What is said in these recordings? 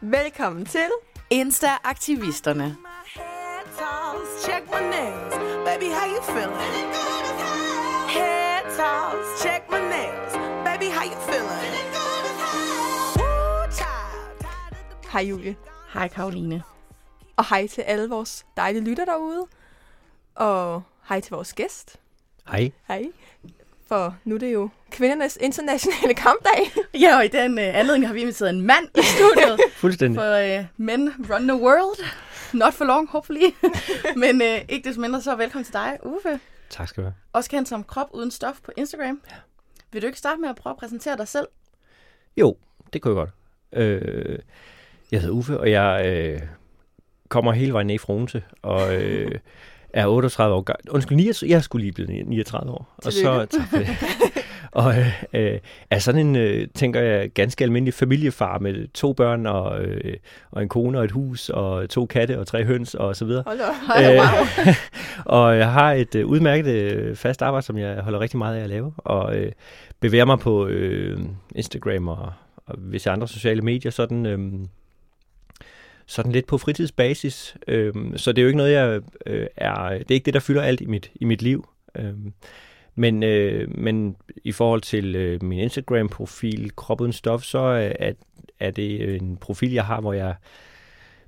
Velkommen til Insta-aktivisterne. Check my nails. Baby, how you feeling? Head toss, check my nails. Baby, how you feeling? Hej Julie, Hej Karoline. og hej til alle vores dejlige lytter derude. Og hej til vores gæst. Hej. Hej. For nu er det jo kvindernes internationale kampdag. Ja, og i den øh, anledning har vi inviteret en mand i studiet. Fuldstændig. for øh, Men Run the World. Not for long, hopefully. Men øh, ikke desto mindre, så velkommen til dig, Uffe. Tak skal du have. Også kendt som Krop Uden Stof på Instagram. Ja. Vil du ikke starte med at prøve at præsentere dig selv? Jo, det kunne jeg godt. Øh, jeg hedder Uffe, og jeg øh, kommer hele vejen ned fra Odense, og øh, er 38 år gammel. Undskyld, 39, jeg skulle lige blive 39 år. Og så, tak for det. og øh, er sådan en, øh, tænker jeg, ganske almindelig familiefar med to børn og, øh, og en kone og et hus og to katte og tre høns og så videre. Hold da. Øh, og jeg har et øh, udmærket øh, fast arbejde, som jeg holder rigtig meget af at lave, og øh, bevæger mig på øh, Instagram og, og visse andre sociale medier, sådan, øh, sådan lidt på fritidsbasis. Øh, så det er jo ikke noget, jeg øh, er, det er ikke det, der fylder alt i mit, i mit liv. Øh, men, øh, men i forhold til øh, min Instagram-profil, Krop Uden Stof, så øh, er, er det en profil, jeg har, hvor jeg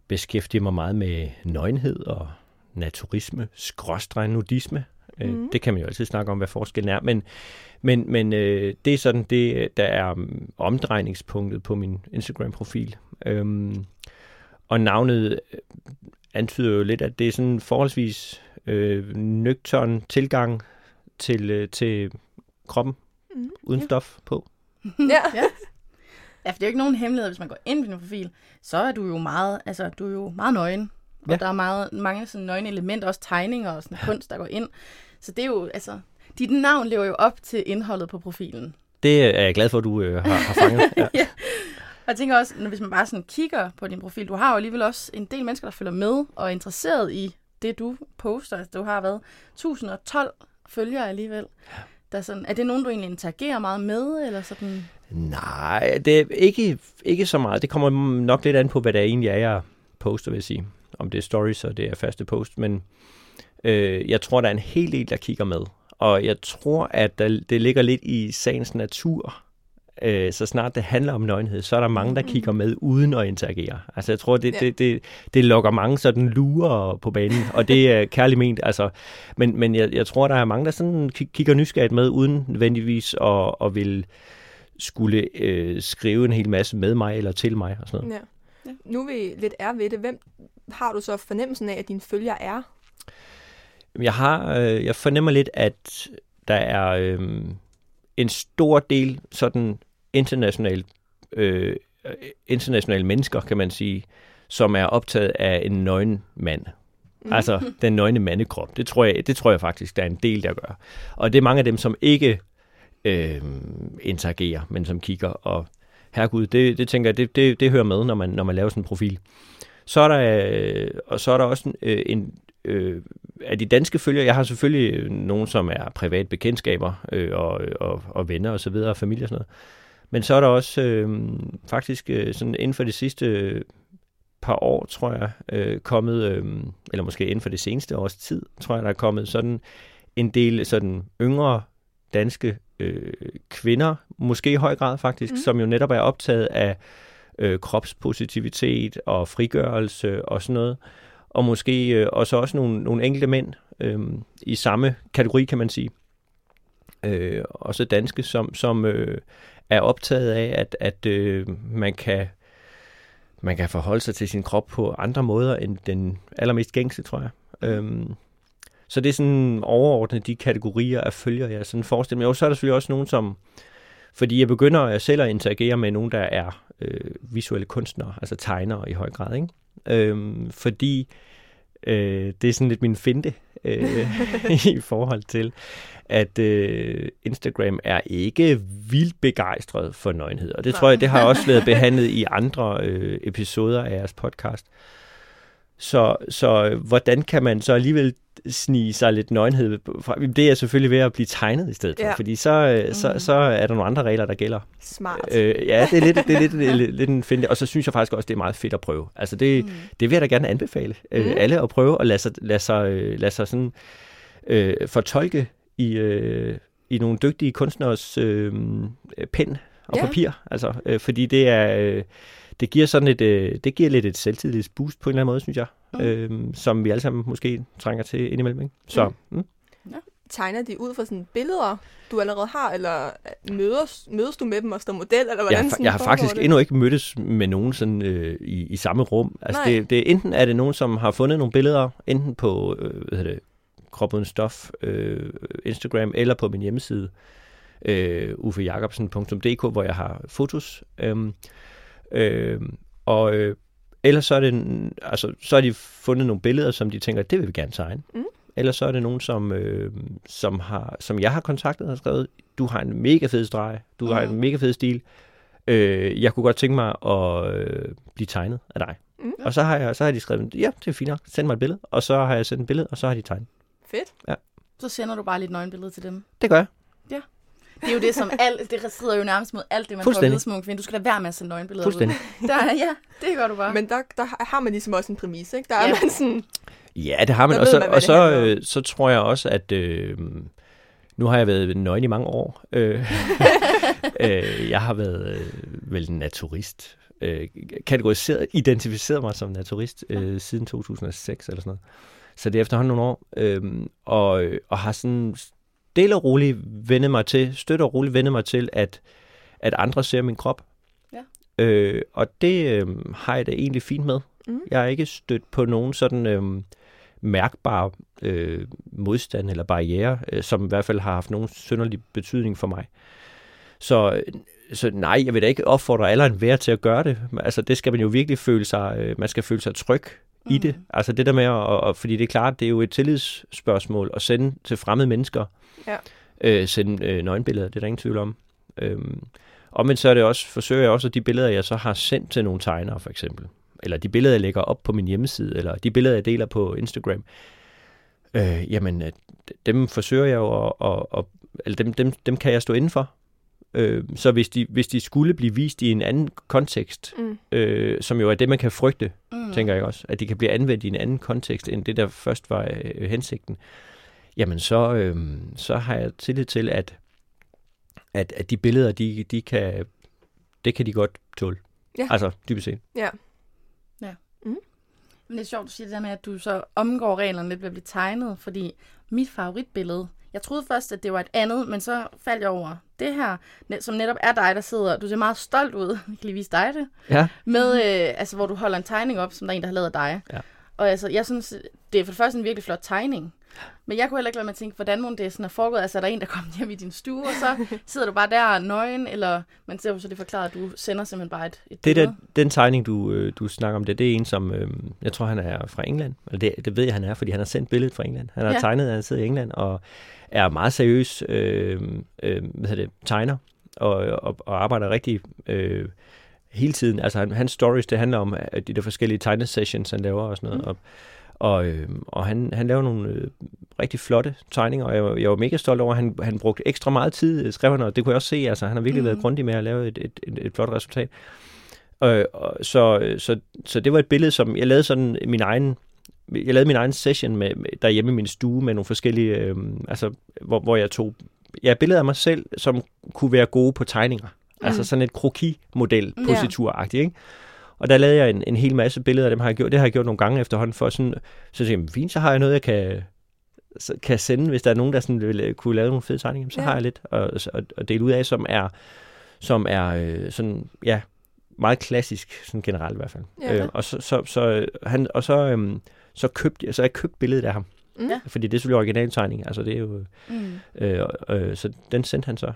beskæftiger mig meget med nøgenhed og naturisme, skråstreg nudisme. Mm. Det kan man jo altid snakke om, hvad forskellen er, men, men, men øh, det er sådan det, der er um, omdrejningspunktet på min Instagram-profil. Øhm, og navnet øh, antyder jo lidt, at det er sådan en forholdsvis øh, nøgtern tilgang til, øh, til kroppen, Mhm. uden stof på. Ja. Ja. Ja, for det er jo ikke nogen hemmelighed, hvis man går ind på din profil, så er du jo meget, altså, du er jo meget nøgen. Og Ja. der er meget, mange sådan nøgne elementer, også tegninger og sådan kunst, der går ind. Så det er jo, altså, dit navn lever jo op til indholdet på profilen. Det er jeg glad for, at du øh, har, har fanget. Ja. Og jeg tænker også, når, hvis man bare sådan kigger på din profil, du har jo alligevel også en del mennesker, der følger med og er interesseret i det, du poster. Altså, du har været 1012 følgere alligevel. Der er, sådan, er det nogen, du egentlig interagerer meget med, eller sådan? Nej, det er ikke, ikke så meget. Det kommer nok lidt an på, hvad det egentlig er, jeg poster, vil jeg sige. Om det er stories, og det er faste post. Men øh, jeg tror, der er en hel del, der kigger med. Og jeg tror, at der, det ligger lidt i sagens natur. Øh, så snart det handler om nøgenhed, så er der mange, der kigger med uden at interagere. Altså jeg tror, det, Ja. det, det, det lokker mange sådan lurer på banen, og det er kærligt ment. Altså, men men jeg, jeg tror, der er mange, der sådan ki- kigger nysgerrigt med, uden nødvendigvis at, at vil skulle øh, skrive en hel masse med mig eller til mig og sådan noget. ja. Nu er vi lidt er ved det. Hvem har du så fornemmelsen af, at dine følger er? Jeg har, øh, jeg fornemmer lidt, at der er øh, en stor del sådan international, øh, internationale mennesker, kan man sige, som er optaget af en nøgen mand. Mm. Altså den nøgne mandekrop. Det tror, jeg, det tror jeg faktisk, der er en del, der gør. Og det er mange af dem, som ikke øh, interagerer, men som kigger. Og herregud, det, det tænker jeg, det, det, det hører med, når man, når man laver sådan en profil. Så er der, øh, og så er der også en, øh, en øh, af de danske følgere, jeg har selvfølgelig øh, nogen, som er privat bekendtskaber øh, og, og, og venner og så videre, og familie og sådan noget. Men så er der også øh, faktisk øh, sådan inden for de sidste øh, par år, tror jeg, øh, kommet, øh, eller måske inden for det seneste års tid, tror jeg, der er kommet sådan en del sådan yngre danske øh, kvinder, måske i høj grad faktisk, mm. som jo netop er optaget af øh, kropspositivitet og frigørelse og sådan noget. Og måske øh, også, også nogle, nogle enkelte mænd øh, i samme kategori, kan man sige. Øh, også danske, som, som øh, er optaget af, at, at øh, man kan man kan forholde sig til sin krop på andre måder end den allermest gængse, tror jeg. Øhm, så det er sådan overordnet de kategorier af følger, jeg sådan forestiller mig. Og så er der selvfølgelig også nogen, som... Fordi jeg begynder jeg selv at interagere med nogen, der er øh, visuelle kunstnere, altså tegnere i høj grad, ikke? Øhm, fordi øh, det er sådan lidt min finte øh, i forhold til, at øh, Instagram er ikke vildt begejstret for nøgenhed. Og det tror jeg, det har også været behandlet i andre øh, episoder af jeres podcast. Så, så hvordan kan man så alligevel snige sig lidt nøgenhed fra? Det er selvfølgelig ved at blive tegnet i stedet for, Ja. fordi så, øh, så, så er der nogle andre regler, der gælder. Smart. Øh, ja, det er lidt, det er lidt, lidt, lidt en finde. Og så synes jeg faktisk også, det er meget fedt at prøve. Altså det, mm. det vil jeg da gerne anbefale øh, Mm. alle at prøve at lade sig, lade sig, øh, lade sig sådan, øh, fortolke i, øh, i nogle dygtige kunstners øh, pen og Ja. papir. Altså, øh, fordi det er... Øh, det giver sådan et, øh, det giver lidt et selvtillidsboost på en eller anden måde, synes jeg, Mm. mm. øh, som vi alle sammen måske trænger til indimellem. Ikke? Så mm. Tegner de ud fra sådan billeder, du allerede har, eller øh, mødes, mødes du med dem og står model, eller hvordan jeg, sådan jeg har faktisk det? endnu ikke mødtes med nogen sådan, øh, i, i samme rum. Altså Nej. det, det, er enten er det nogen, som har fundet nogle billeder, enten på øh, hvad hedder det, Krop Uden Stof, øh, Instagram, eller på min hjemmeside, øh, ufejacobsen.dk, hvor jeg har fotos. Øhm, øh, og øh, ellers så er det, altså, så har de fundet nogle billeder, som de tænker, det vil vi gerne tegne. Mm. Eller så er det nogen, som, øh, som, har, som jeg har kontaktet og skrevet, du har en mega fed streg, du har Mm. en mega fed stil, øh, jeg kunne godt tænke mig at øh, blive tegnet af dig. Mm. Og så har, jeg, så har de skrevet, ja, det er fint nok, send mig et billede. Og så har jeg sendt et billede, og så har de tegnet. Fedt. Så sender du bare lidt nøgenbillede til dem. Det gør jeg. Det er jo det, som alt, det strider jo nærmest mod alt det, man får at vide som ung kvinde. Du skal lade være med at sende nøgenbilleder Fuldstændig. ud. Der, er- ja, det gør du bare. Men der, der har man ligesom også en præmis, ikke? Der er Ja. man sådan, Ja, det har man. Og så, man, og så, øh, så tror jeg også, at øh, nu har jeg været nøgen i mange år. Øh, øh, jeg har været øh, vel en naturist. Øh, kategoriseret, identificeret mig som naturist øh, siden 2006 eller sådan noget. Så det er efterhånden nogle år. Øh, og, og har sådan stille og roligt vendet mig til, støtte og roligt vendet mig til, at, at andre ser min krop. Ja. Øh, og det øh, har jeg da egentlig fint med. Mm. Jeg har ikke stødt på nogen sådan øh, mærkbar øh, modstand eller barriere, øh, som i hvert fald har haft nogen synderlig betydning for mig. Så, så nej, jeg vil da ikke opfordre alle en til at gøre det. Altså, det skal man jo virkelig føle sig, øh, man skal føle sig tryg i det. Mm. Altså det der med, at, og, fordi det er klart, det er jo et tillidsspørgsmål at sende til fremmede mennesker, Ja. øh, sende øh, nøgenbilleder, det er der ingen tvivl om. Øhm, og men så er det også, forsøger jeg også, at de billeder, jeg så har sendt til nogle tegnere, for eksempel, eller de billeder, jeg lægger op på min hjemmeside, eller de billeder, jeg deler på Instagram, øh, jamen, øh, dem forsøger jeg jo at, at, at eller dem, dem, dem kan jeg stå indenfor. Øh, så hvis de, hvis de skulle blive vist i en anden kontekst, mm, øh, som jo er det, man kan frygte, Mm. mm. tænker jeg også, at de kan blive anvendt i en anden kontekst, end det, der først var øh, hensigten, jamen så, øh, så har jeg tillid til, at, at, at de billeder, de, de kan, det kan de godt tåle. Ja. Altså, dybest set. ja. Men det er sjovt, du siger det der med, at du så omgår reglerne lidt ved at blive tegnet, fordi mit favoritbillede, jeg troede først, at det var et andet, men så faldt jeg over det her, som netop er dig, der sidder, du ser meget stolt ud, jeg kan lige vise dig det, Ja. med, øh, altså, hvor du holder en tegning op, som der er en, der har lavet af dig. Ja. Og altså, jeg synes, det er for det første en virkelig flot tegning. Men jeg kunne heller ikke lade mig tænke, hvordan må det sådan er foregået. Altså, er der en, der kommer hjem i din stue, og så sidder du bare der nøgen, eller man ser jo så det forklaret, at du sender simpelthen bare et, et Det der, den tegning, du, øh, du snakker om, det, det er en, som øh, jeg tror, han er fra England. Eller det, det ved jeg, han er, fordi han har sendt billedet fra England. Han har Ja. tegnet, at han sidder i England, og er meget seriøs øh, øh, hvad hedder det, tegner, og, og, og arbejder rigtig øh, hele tiden. Altså, han, hans stories, det handler om at de der forskellige tegnesessions, han laver og sådan noget. Mm. Og, og, øh, og han, han laver nogle øh, rigtig flotte tegninger, og jeg, var- jeg var mega stolt over, at han, han brugte ekstra meget tid, øh, skrev han, og det kunne jeg også se, altså han har virkelig mm. været Mhm. grundig med at lave et, et, et, et flot resultat. Øh, og, så, så, så det var et billede, som jeg lavede sådan min egen, jeg lavede min egen session med, derhjemme i min stue med nogle forskellige, øh, altså hvor, hvor jeg tog ja, billeder af mig selv, som kunne være gode på tegninger. Mm. Altså sådan et kroki-model, posituragtigt, ikke? Og der lavede jeg en, en hel masse billeder af dem, har jeg gjort, det har jeg gjort nogle gange efterhånden, for sådan, så tænkte jeg, fint, så har jeg noget, jeg kan, så kan sende, hvis der er nogen, der sådan vil øh, kunne lave nogle fede tegninger, så Ja. har jeg lidt at, at, at dele ud af, som er, som er øh, sådan, ja, meget klassisk, sådan generelt i hvert fald. Ja. Øh, og så, så, så, øh, han, og så, øhm, så købte jeg, så jeg købte billedet af ham, Mm. Ja. fordi det er selvfølgelig originaltegning, altså det er jo, Mm. øh, øh, så den sendte han så.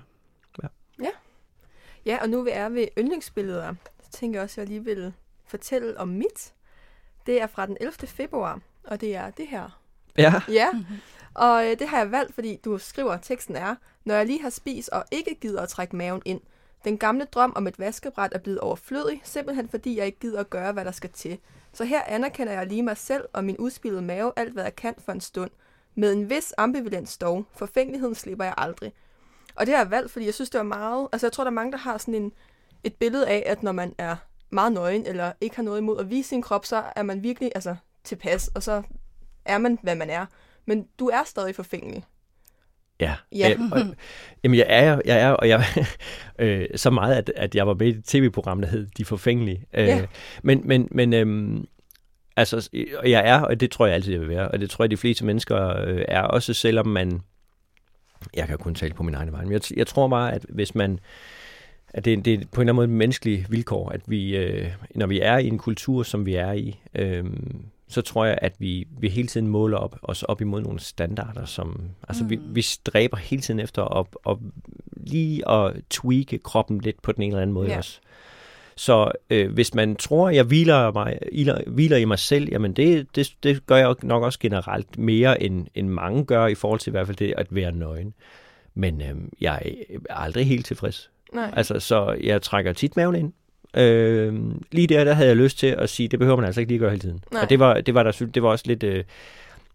Ja, og nu vi er ved yndlingsbilleder, tænker jeg også, at jeg lige vil fortælle om mit. Det er fra den 11. februar, og det er det her. Ja. Ja, og øh, det har jeg valgt, fordi du skriver, at teksten er, når jeg lige har spist og ikke gider at trække maven ind, Den gamle drøm om et vaskebræt er blevet overflødig, simpelthen fordi jeg ikke gider at gøre, hvad der skal til. Så her anerkender jeg lige mig selv og min udspillede mave alt, hvad jeg kan for en stund. Med en vis ambivalens dog. Forfængeligheden slipper jeg aldrig. Og det har jeg valgt, fordi jeg synes, det var meget... Altså, jeg tror, der er mange, der har sådan en, et billede af, at når man er meget nøgen, eller ikke har noget imod at vise sin krop, så er man virkelig altså, tilpas, og så er man, hvad man er. Men du er stadig forfængelig. Ja, Ja. Øh, og, jamen jeg er, jeg er, og jeg øh, så meget, at, at jeg var med i et tv-program, der hed De Forfængelige. Øh, Ja. Men, men, men øhm, altså, jeg er, og det tror jeg altid, jeg vil være, og det tror jeg, de fleste mennesker øh, er, også selvom man, jeg kan kun tale på min egen vej, men jeg, jeg tror bare, at hvis man, at det, det er på en eller anden måde et menneskeligt vilkår, at vi, øh, når vi er i en kultur, som vi er i, øh, så tror jeg, at vi, vi hele tiden måler op, os op imod nogle standarder, som, altså mm. vi, vi stræber hele tiden efter at, at lige at tweake kroppen lidt på den ene eller anden måde ja. også. Så øh, hvis man tror, at jeg hviler, mig, hviler, hviler i mig selv, jamen det, det, det gør jeg nok også generelt mere, end, end mange gør i forhold til i hvert fald det at være nøgen. Men øh, jeg er aldrig helt tilfreds. Nej. Altså, så jeg trækker tit maven ind. Øh, lige der, der havde jeg lyst til at sige, det behøver man altså ikke lige gøre hele tiden. Nej. Og det var, det var, der, det var også lidt... Øh,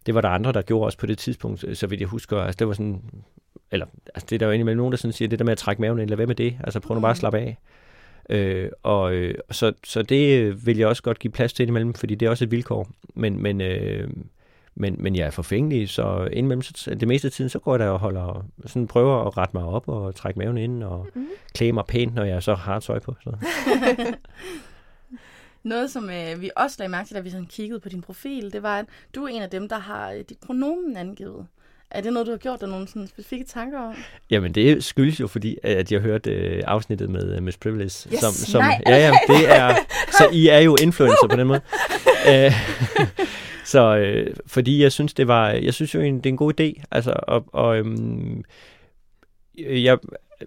det var der andre, der gjorde også på det tidspunkt, så vidt jeg husker. Altså, det var sådan... Eller, altså, det er der jo indimellem nogen, der sådan siger, det der med at trække maven ind, lad være med det. Altså, prøv nu bare at slappe af. Øh, og øh, så, så det øh, vil jeg også godt give plads til indimellem, fordi det er også et vilkår. Men, men, øh, men, men jeg er forfængelig, så indimellem, så, det meste af tiden, så går jeg der og holder, sådan prøver at rette mig op og trække maven ind og mm. klæde mig pænt, når jeg så har tøj på. Så. Noget, som øh, vi også lagde mærke til, da vi sådan kiggede på din profil, det var, at du er en af dem, der har øh, dit pronomen angivet. Er det noget, du har gjort dig nogle sådan specifikke tanker om? Jamen, det skyldes jo, fordi at jeg hørte øh, afsnittet med uh, Miss Privilege. Yes, som, som, nej, ja, ja, det er, så I er jo influencer på den måde. Øh, så øh, fordi jeg synes, det var, jeg synes jo, det er en god idé. Altså, og, og øhm, jeg,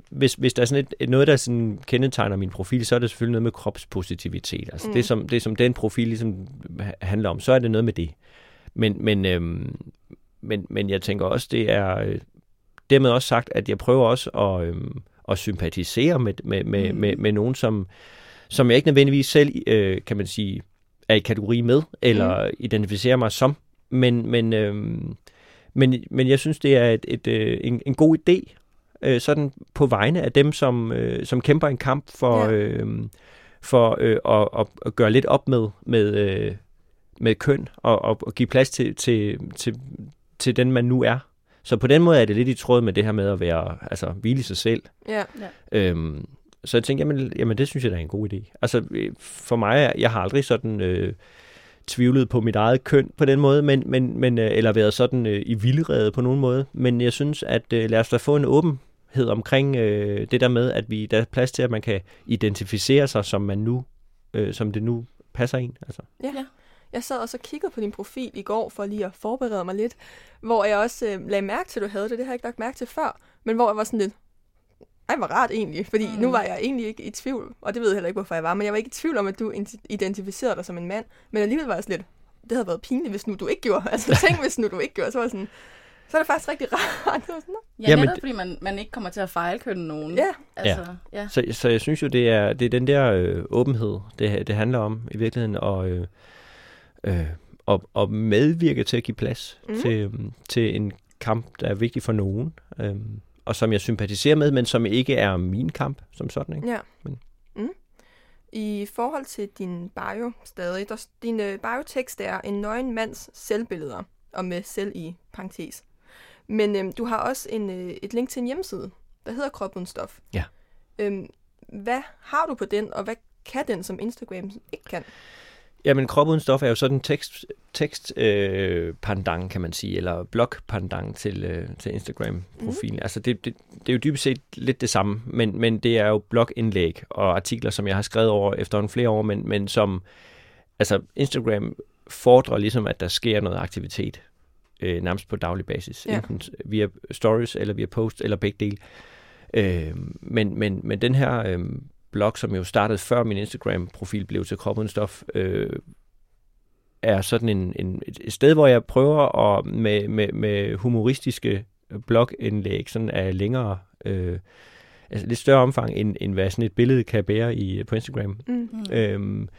hvis, hvis der er sådan et, et, noget, der sådan kendetegner min profil, så er det selvfølgelig noget med kropspositivitet. Altså Mm. det, som, det, som den profil ligesom handler om, så er det noget med det. Men, men, øhm, men, men jeg tænker også, det er øh, dermed også sagt, at jeg prøver også at, øhm, at sympatisere med, med, med, mm. med, med nogen, som, som jeg ikke nødvendigvis selv, øh, kan man sige, er i kategori med, eller mm. identificerer mig som. Men, men, øhm, men, men jeg synes, det er et, et, øh, en, en god idé, øh, sådan på vegne af dem, som, øh, som kæmper en kamp for, Ja. ja. øh, for øh, at, at, at gøre lidt op med, med, øh, med køn, og, og, og give plads til, til, til, til den, man nu er. Så på den måde er det lidt i tråd med det her med at være, altså hvile i sig selv. Ja. Øhm, så jeg tænkte, jamen, jamen det synes jeg da er en god idé. Altså øh, for mig, jeg har aldrig sådan øh, tvivlet på mit eget køn på den måde, men, men, men, øh, eller været sådan øh, i vildrede på nogen måde. Men jeg synes, at øh, lad os da få en åbenhed omkring øh, det der med, at vi der er plads til, at man kan identificere sig, som man nu, øh, som det nu passer ind. Altså. Ja. Jeg sad også og kiggede på din profil i går, for lige at forberede mig lidt, hvor jeg også øh, lagde mærke til, at du havde det. Det har jeg ikke lagt mærke til før. Men hvor jeg var sådan lidt, ej, hvor rart egentlig. Fordi mm. nu var jeg egentlig ikke i tvivl, og det ved jeg heller ikke, hvorfor jeg var, men jeg var ikke i tvivl om, at du ident- identificerede dig som en mand. Men alligevel var jeg sådan lidt, det havde været pinligt, hvis nu du ikke gjorde. Altså tænk, hvis nu du ikke gjorde. Så var sådan, så er det faktisk rigtig rart. Det var sådan. Ja, Jamen, netop fordi man, man ikke kommer til at fejlkønne nogen. ja, Altså, ja. ja. Så, så jeg synes jo, det er, det er den der øh, åbenhed, det, det handler om i virkeligheden, og, øh, øh, og, og medvirke til at give plads mm. til, til en kamp, der er vigtig for nogen, øh, og som jeg sympatiserer med, men som ikke er min kamp som sådan. Ikke? Ja. Men- Mm. I forhold til din bio stadig, der, din øh, biotekst er en nøgen mands selvbilleder, og med selv i parentes. Men øhm, du har også en, øh, et link til en hjemmeside, der hedder Krop Uden Stof. Ja. Øhm, hvad har du på den, og hvad kan den, som Instagram ikke kan? Jamen, krop uden stof er jo sådan en tekst, tekst øh, pandang, kan man sige, eller blog pandang til, øh, til Instagram-profilen. Mm. Altså, det, det, det er jo dybest set lidt det samme, men, men det er jo blogindlæg og artikler, som jeg har skrevet over efter en flere år, men, men som, altså, Instagram fordrer ligesom, at der sker noget aktivitet, øh, nærmest på daglig basis, Ja. ja. enten via stories, eller via post, eller begge dele. Øh, men, men, men den her øh, blog, som jo startede før min Instagram-profil blev til Krop Uden Stof, øh, er sådan en, en, et sted, hvor jeg prøver at med, med, med humoristiske blogindlæg, sådan af længere, øh, altså lidt større omfang, end, end hvad sådan et billede kan bære i, på Instagram. Mm. Mm. Øhm,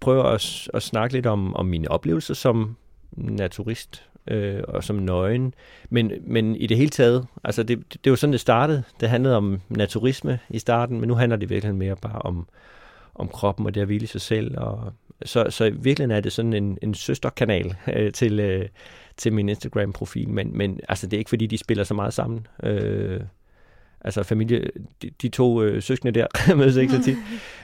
prøver at, at snakke lidt om, om mine oplevelser som naturist øh, og som nøgen. Men, men i det hele taget, altså det, det, det var sådan, det startede. Det handlede om naturisme i starten, men nu handler det virkelig mere bare om, om kroppen og det at hvile sig selv. Og, så, så i virkeligheden er det sådan en, en søsterkanal øh, til, øh, til min Instagram-profil, men, men altså, det er ikke fordi, de spiller så meget sammen. Øh, altså familie, de, de to øh, søskende der mødes ikke så tit.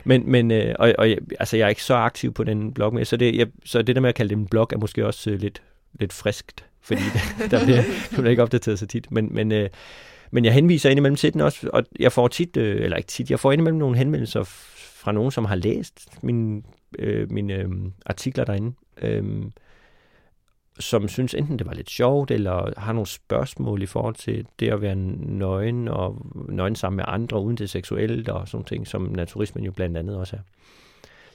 Men, men øh, og, og, jeg- altså, jeg er ikke så aktiv på den blog mere, så det, jeg, så det der med at kalde det en blog er måske også øh, lidt, lidt friskt, fordi der bliver, der bliver ikke opdateret så tit. Men, men, øh, men jeg henviser indimellem til den også, og jeg får tit, øh, eller ikke tit, jeg får indimellem nogle henvendelser fra nogen, som har læst mine, øh, mine øh, artikler derinde, øh, som synes enten det var lidt sjovt, eller har nogle spørgsmål i forhold til det at være nøgen, og nøgen sammen med andre, uden det seksuelt, og sådan ting, som naturismen jo blandt andet også er.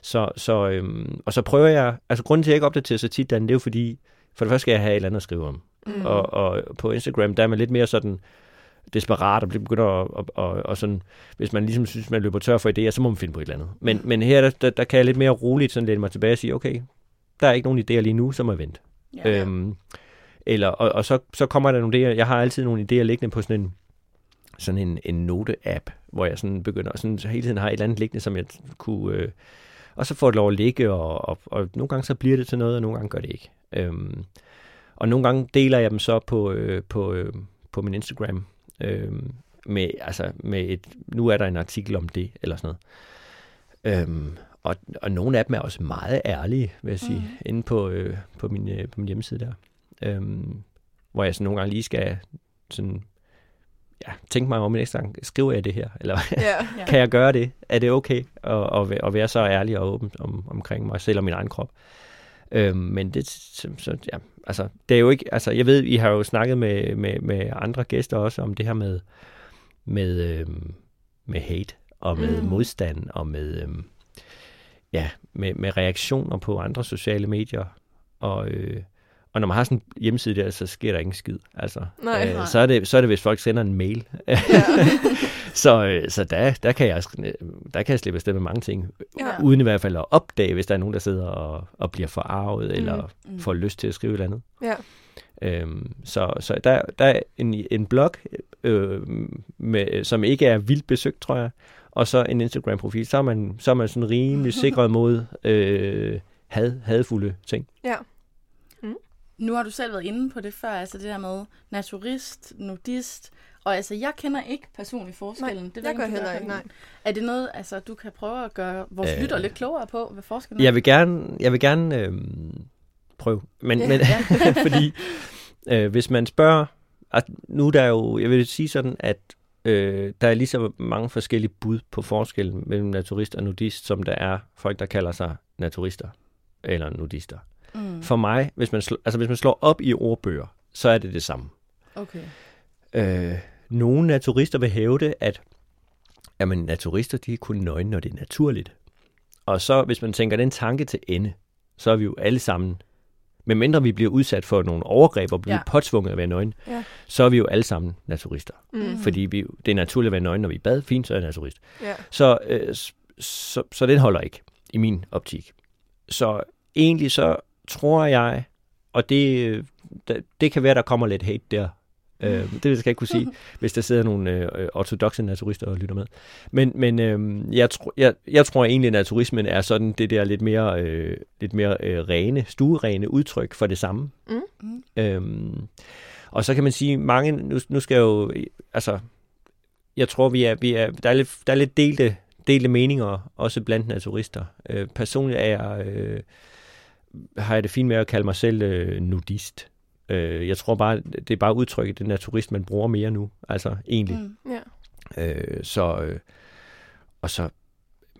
Så, så, øhm, og så prøver jeg, altså grunden til, at jeg ikke opdaterer så tit, Dan, det er jo fordi, for det første skal jeg have et eller andet at skrive om. Mm. Og, og på Instagram, der er man lidt mere sådan desperat og begynder at, og, og, og sådan, hvis man ligesom synes, man løber tør for idéer, så må man finde på et eller andet. Men, men her, der, der, kan jeg lidt mere roligt sådan læne mig tilbage og sige, okay, der er ikke nogen idéer lige nu, så må jeg vente. Ja. Øhm, eller, og, og så, så kommer der nogle idéer. Jeg har altid nogle idéer liggende på sådan en, sådan en, en note-app, hvor jeg sådan begynder, sådan, så hele tiden har et eller andet liggende, som jeg kunne... Øh, og så får det lov at ligge, og, og, og nogle gange så bliver det til noget, og nogle gange gør det ikke. Øhm, og nogle gange deler jeg dem så på, øh, på, øh, på min Instagram, øh, med, altså med et, nu er der en artikel om det, eller sådan noget. Øhm, og, og nogle af dem er også meget ærlige, vil jeg sige, mm. inde på, øh, på, min, øh, på min hjemmeside der. Øhm, hvor jeg sådan nogle gange lige skal sådan, ja, tænke mig om en ekstra gang, skriver jeg det her? Eller. Ja. kan jeg gøre det? Er det okay at, at, at være så ærlig og åben om, omkring mig selv og min egen krop? Øhm, men det, så, så, ja, altså, det er jo ikke, altså, jeg ved, I har jo snakket med, med, med andre gæster også om det her med, med, øhm, med hate og med Mm. modstand og med, øhm, ja, med, med reaktioner på andre sociale medier. Og, øh, og når man har sådan en hjemmeside der, så sker der ingen skid. Altså, Nej. Nej. så, er det, så er det, hvis folk sender en mail. Ja. så øh, så der, der, kan jeg, der kan jeg slippe afsted med mange ting. Ja. Uden i hvert fald at opdage, hvis der er nogen, der sidder og, og bliver forarvet, mm. eller Mm. får lyst til at skrive et eller andet. Ja. Øhm, så så der, der er en, en blog, øh, med, som ikke er vildt besøgt, tror jeg, og så en Instagram-profil. Så er man, så er man sådan rimelig sikret mod øh, had, hadfulde ting. Ja. Nu har du selv været inde på det før, altså det der med naturist, nudist, og altså jeg kender ikke personligt forskellen. Nej, det ved jeg ikke, gør du heller ikke, nej. Er det noget, altså du kan prøve at gøre vores Øh. lytter lidt klogere på, hvad forskellen er? Jeg vil gerne, jeg vil gerne øh, prøve, men, men fordi øh, hvis man spørger, at nu er der jo, jeg vil sige sådan, at øh, der er lige så mange forskellige bud på forskellen mellem naturist og nudist, som der er folk, der kalder sig naturister eller nudister. Mm. For mig, hvis man, slår, altså hvis man slår op i ordbøger, så er det det samme. Okay. Øh, nogle naturister vil hævde, at jamen, naturister de er kun nøgne, når det er naturligt. Og så, hvis man tænker den tanke til ende, så er vi jo alle sammen, medmindre vi bliver udsat for nogle overgreb og bliver Ja. påtvunget at være nøgne, Ja. så er vi jo alle sammen naturister. Mm. Mhm. Fordi vi, det er naturligt at være nøgne, når vi er bad. Fint, så er jeg naturist. Ja. Så, øh, så, så den holder ikke i min optik. Så egentlig så tror jeg, og det, øh, det, det kan være, der kommer lidt hate der. Øh, det skal jeg ikke kunne sige, hvis der sidder nogle øh, ortodoxe naturister og lytter med. Men, men øh, jeg, tro, jeg, jeg tror egentlig, at naturismen er sådan det der lidt mere, øh, lidt mere øh, rene, stuerene udtryk for det samme. Mm. Øhm, og så kan man sige, mange, nu, nu skal jeg jo, altså, jeg tror, vi er, vi er, der er lidt, der er lidt delte, delte meninger, også blandt naturister. Øh, personligt er jeg, øh, har jeg det fint med at kalde mig selv øh, nudist. Øh, jeg tror bare, det er bare udtrykket, det naturist, man bruger mere nu, altså egentlig. Mm. Ja. Øh, så, øh, og så,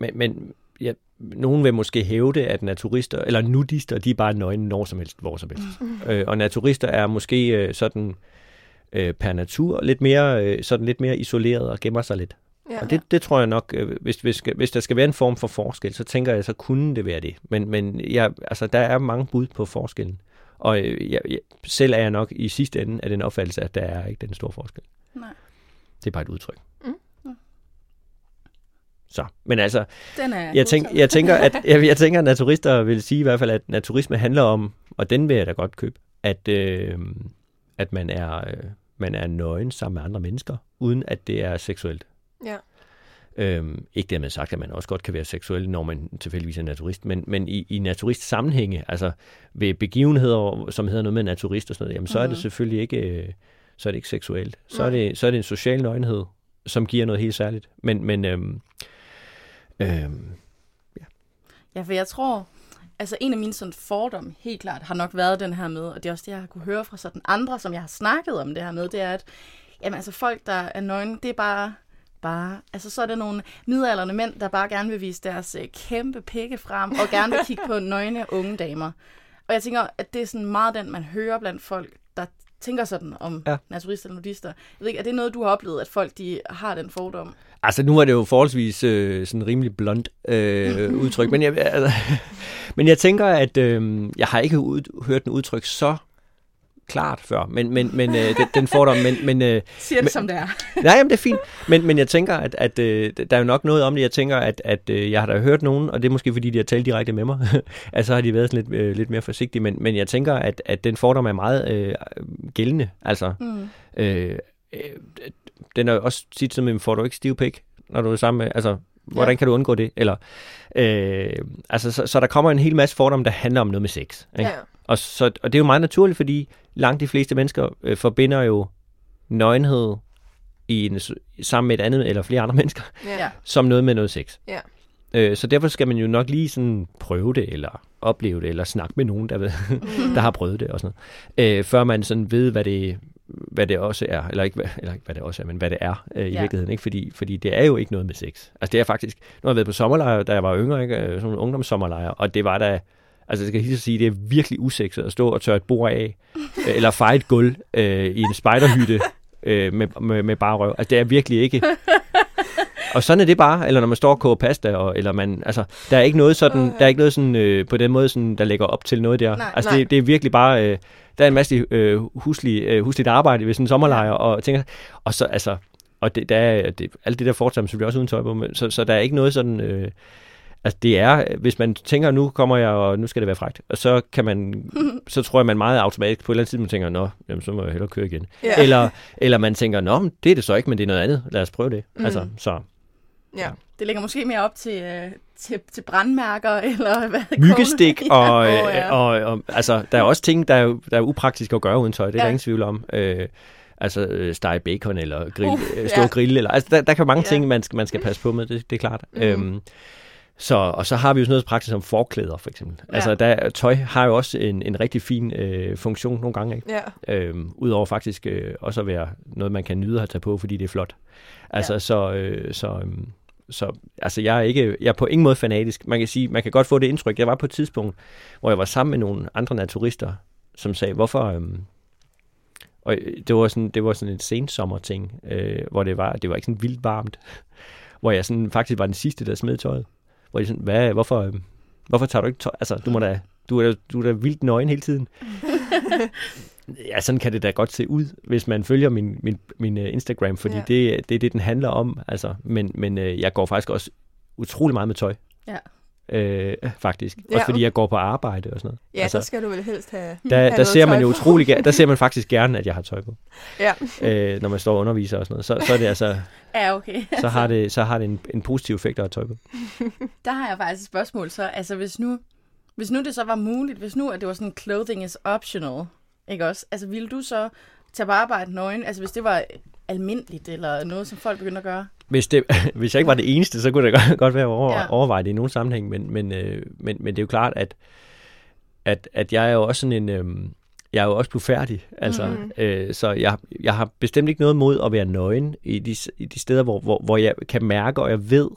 men, men ja, nogen vil måske hævde, at naturister, eller nudister, de er bare nøgne når som helst, hvor som helst. Øh, og naturister er måske øh, sådan øh, per natur lidt mere, øh, sådan lidt mere isoleret og gemmer sig lidt. Ja. Og det, det tror jeg nok, øh, hvis, hvis, hvis der skal være en form for forskel, så tænker jeg, så kunne det være det. Men, men jeg, altså, der er mange bud på forskellen. Og øh, jeg, jeg, selv er jeg nok i sidste ende af den opfattelse, at der er ikke den store forskel. Nej. Det er bare et udtryk. Så, men altså, Den er jeg, tænk, jeg, tænker, at, jeg, jeg tænker, at naturister vil sige i hvert fald, at naturisme handler om, og den vil jeg da godt købe, at, øh, at man, er, øh, man er nøgen sammen med andre mennesker, uden at det er seksuelt. Ja. Øhm, ikke dermed sagt, at man også godt kan være seksuel, når man tilfældigvis er naturist, men, men i, i naturist sammenhænge, altså ved begivenheder, som hedder noget med naturist og sådan noget, jamen, så er det Mhm. selvfølgelig ikke, øh, så er det ikke seksuelt. Så er, det, så er det en social nøgenhed, som giver noget helt særligt. Men, men øhm, øhm, Ja, for jeg tror, altså en af mine sådan fordomme helt klart har nok været den her med, og det er også det, jeg har kunne høre fra sådan andre, som jeg har snakket om det her med, det er, at jamen, altså folk, der er nøgne, det er bare, bare, altså så er det nogle midalderne mænd, der bare gerne vil vise deres øh, kæmpe pikke frem, og gerne vil kigge på nøgne unge damer. Og jeg tænker, at det er sådan meget den, man hører blandt folk, der tænker sådan om Ja. naturister og nudister. Jeg ved ikke, er det noget, du har oplevet, at folk de har den fordom? Altså, nu var det jo forholdsvis øh, sådan rimelig blond øh, udtryk, men jeg, altså, men jeg tænker, at øh, jeg har ikke ud, hørt den udtryk så klart før, men, men, men øh, den, den fordom, men, men øh, Siger det, Men- som det er. nej, jamen, det er fint, men, men jeg tænker, at, at øh, der er jo nok noget om det, jeg tænker, at, at øh, jeg har da hørt nogen, og det er måske fordi, de har talt direkte med mig, at så har de været sådan lidt, øh, lidt mere forsigtige, men, men jeg tænker, at, at den fordom er meget øh, gældende, altså Mm. Øh, øh, den er jo også tit som, får du ikke stiv pik, når du er sammen med, altså, hvordan Ja. kan du undgå det? Eller, øh, altså, så, så der kommer en hel masse fordomme, der handler om noget med sex. Ikke? Ja. Og, så, og det er jo meget naturligt, fordi langt de fleste mennesker øh, forbinder jo nøgenhed i en, sammen med et andet eller flere andre mennesker, Ja. Som noget med noget sex. Ja. Øh, så derfor skal man jo nok lige sådan prøve det, eller opleve det, eller snakke med nogen, der, ved, der har prøvet det og sådan noget. Øh, før man sådan ved, hvad det, hvad det også er, eller ikke, hvad- eller ikke hvad det også er, men hvad det er øh, i Ja. virkeligheden, ikke? Fordi, fordi det er jo ikke noget med sex. Altså det er faktisk, nu har jeg været på sommerlejre, da jeg var yngre, ikke? Øh, sådan nogle ungdomssommerlejre, og det var da, altså jeg skal lige så sige, det er virkelig usekset at stå og tørre et bord af, øh, eller feje et gulv øh, i en spejderhytte øh, med, med, med bare røv. Altså det er virkelig ikke, og sådan er det bare, eller når man står og koger pasta, og, eller man, altså, der er ikke noget sådan, der er ikke noget sådan, øh, på den måde, sådan, der lægger op til noget der. Nej. altså, Nej. det, det er virkelig bare, øh, der er en masse øh, huslig, øh, husligt arbejde ved sådan en sommerlejr, og tænker, og så, altså, og det, der er, det, alt det der foretager man selvfølgelig også uden tøj på, men, så, så der er ikke noget sådan, øh, altså det er, hvis man tænker, nu kommer jeg, og nu skal det være frækt, og så kan man, så tror jeg, man meget automatisk på et eller andet tidspunkt tænker, nå, jamen, så må jeg hellere køre igen. Ja. Eller, eller man tænker, nå, det er det så ikke, men det er noget andet, lad os prøve det. Mm. Altså, så. Ja. Det ligger måske mere op til, øh, til, til brandmærker, eller hvad? myggestik, Ja. og, øh, ja. og, og altså, der er også ting, der er, der er upraktiske at gøre uden tøj, det er ja. Ja. der ingen tvivl om. Øh, altså øh, stege bacon, eller grill, Uh, uh, stå ja. og grille, eller, altså, der, der kan mange Ja. ting, man skal, man skal passe på med, det, det er klart. Mhm. Øhm, så, og så har vi jo sådan noget praktisk som forklæder, for eksempel. Ja. Altså, der, tøj har jo også en, en rigtig fin øh, funktion nogle gange, ikke? Ja. Øhm, Udover faktisk øh, også at være noget, man kan nyde at tage på, fordi det er flot. Altså, Ja. så, øh, så, øhm, så altså, jeg er, ikke, jeg er på ingen måde fanatisk. Man kan sige, man kan godt få det indtryk. Jeg var på et tidspunkt, hvor jeg var sammen med nogle andre naturister, som sagde, hvorfor... Øhm, og det var sådan, det var sådan en sensommer ting, øh, hvor det var, det var ikke sådan vildt varmt, hvor jeg sådan faktisk var den sidste, der smed tøjet. Hvor jeg sådan, hvad, hvorfor, øhm, hvorfor tager du ikke tøj? Altså, du må da, du er, du er da vildt nøgen hele tiden. ja, sådan kan det da godt se ud, hvis man følger min, min, min uh, Instagram, fordi Ja. ja. det, det er det, den handler om. Altså, men men uh, jeg går faktisk også utrolig meget med tøj. Ja. Øh, faktisk. Ja. Også fordi jeg går på arbejde og sådan noget. Ja, altså, der skal du vel helst have, der, have der ser man jo utrolig gerne, der ser man faktisk gerne, at jeg har tøj på. Ja. Øh, når man står og underviser og sådan noget. Så, så er det altså, Ja, okay. så har det, så har det en, en positiv effekt at have tøj på. Der har jeg faktisk et spørgsmål. Så, altså, hvis nu, hvis nu det så var muligt, hvis nu at det var sådan, clothing is optional, ikke også? Altså, ville du så tage på arbejde nøgen? Altså, hvis det var almindeligt, eller noget, som folk begyndte at gøre? Hvis, det, hvis jeg ikke var det eneste, så kunne det godt, godt være at over, Ja. overveje det i nogen sammenhæng, men, men, øh, men, men det er jo klart, at, at, at jeg er jo også sådan en... Øh, jeg er jo også blufærdig, altså, Mhm. mm-hmm. øh, så jeg, jeg har bestemt ikke noget mod at være nøgen i de, i de steder, hvor, hvor, hvor jeg kan mærke, og jeg ved,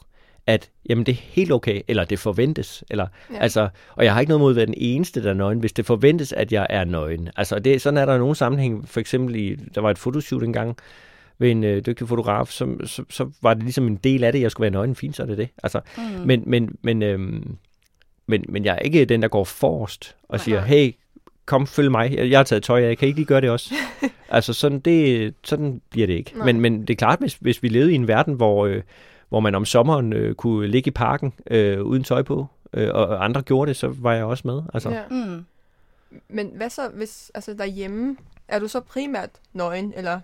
at jamen, det er helt okay, eller det forventes, eller, Ja. altså, og jeg har ikke noget mod at være den eneste, der er nøgen, hvis det forventes, at jeg er nøgen. Altså, det, sådan er der nogen sammenhæng, for eksempel, i, der var et fotoshoot engang, ved en øh, dygtig fotograf, som, så, så var det ligesom en del af det, jeg skulle være nøgen, fint, så er det det. Altså, Mm. men, men, men, øhm, men, men jeg er ikke den, der går forrest og siger, hey, kom, følg mig, jeg jeg har taget tøj af, kan I ikke lige gøre det også? altså, sådan, det, sådan bliver det ikke. Nej. Men, men det er klart, hvis, hvis vi levede i en verden, hvor, øh, hvor man om sommeren øh, kunne ligge i parken øh, uden tøj på, øh, og andre gjorde det, så var jeg også med. Altså, Ja. Mm. Men hvad så, hvis altså derhjemme, er du så primært nøgen, eller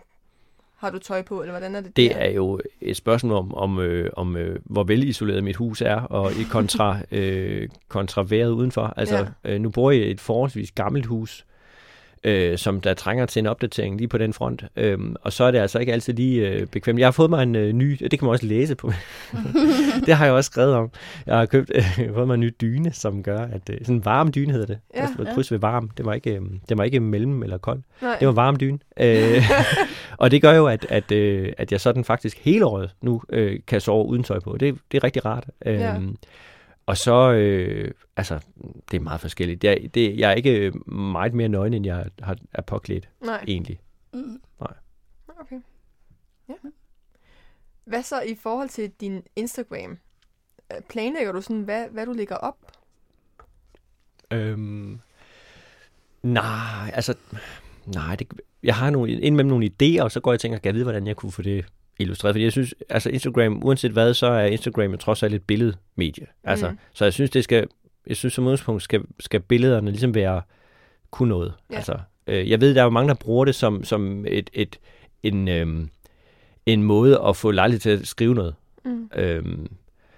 har du tøj på, eller hvordan er det Det der? er jo et spørgsmål om, om, øh, om øh, hvor velisoleret mit hus er, og i kontra, øh, kontra vejret udenfor. Altså, Ja. øh, nu bor jeg i et forholdsvis gammelt hus, øh, som der trænger til en opdatering lige på den front. Øhm, og så er det altså ikke altid lige øh, bekvemt. Jeg har fået mig en øh, ny, det kan man også læse på. det har jeg også skrevet om. Jeg har købt, øh, fået mig en ny dyne, som gør, at øh, sådan en varm dyne hedder det. Ja, stod ja. kryds ved varm. Det var ikke, øh, det var ikke mellem eller kold. Nej. Det var varm dyne. Øh, og det gør jo, at, at, øh, at jeg sådan faktisk hele året nu øh, kan sove uden tøj på. Det, det er rigtig rart. Øh, Ja. Og så, øh, altså, det er meget forskelligt. Det er, det, jeg er ikke meget mere nøgen, end jeg har, er påklædt, Nej, egentlig. Mm. okay. Ja. Hvad så i forhold til din Instagram? Øh, Planlægger du sådan, hvad, hvad du lægger op? Øhm, nej, altså, nej, det, jeg har nogle, indimellem nogle idéer, og så går jeg og tænker, kan jeg vide, hvordan jeg kunne få det illustreret? Fordi jeg synes, altså Instagram, uanset hvad, så er Instagram jo trods alt et billedmedie. Altså, mm. Så jeg synes, det skal, jeg synes som udgangspunkt skal, skal billederne ligesom være kun noget. Ja. Altså, øh, jeg ved, der er jo mange, der bruger det som, som et, et, en, øhm, en måde at få lejlighed til at skrive noget. Mm. Øhm,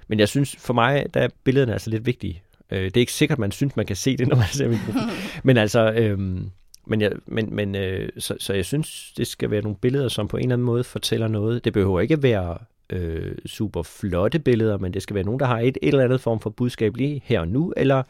men jeg synes, for mig, der er billederne altså lidt vigtige. Øh, det er ikke sikkert, man synes, man kan se det, når man ser min profil. men altså, øhm, men, jeg, men, men øh, så, så jeg synes, det skal være nogle billeder, som på en eller anden måde fortæller noget. Det behøver ikke være øh, super flotte billeder, men det skal være nogen, der har et, et eller andet form for budskab lige her og nu, eller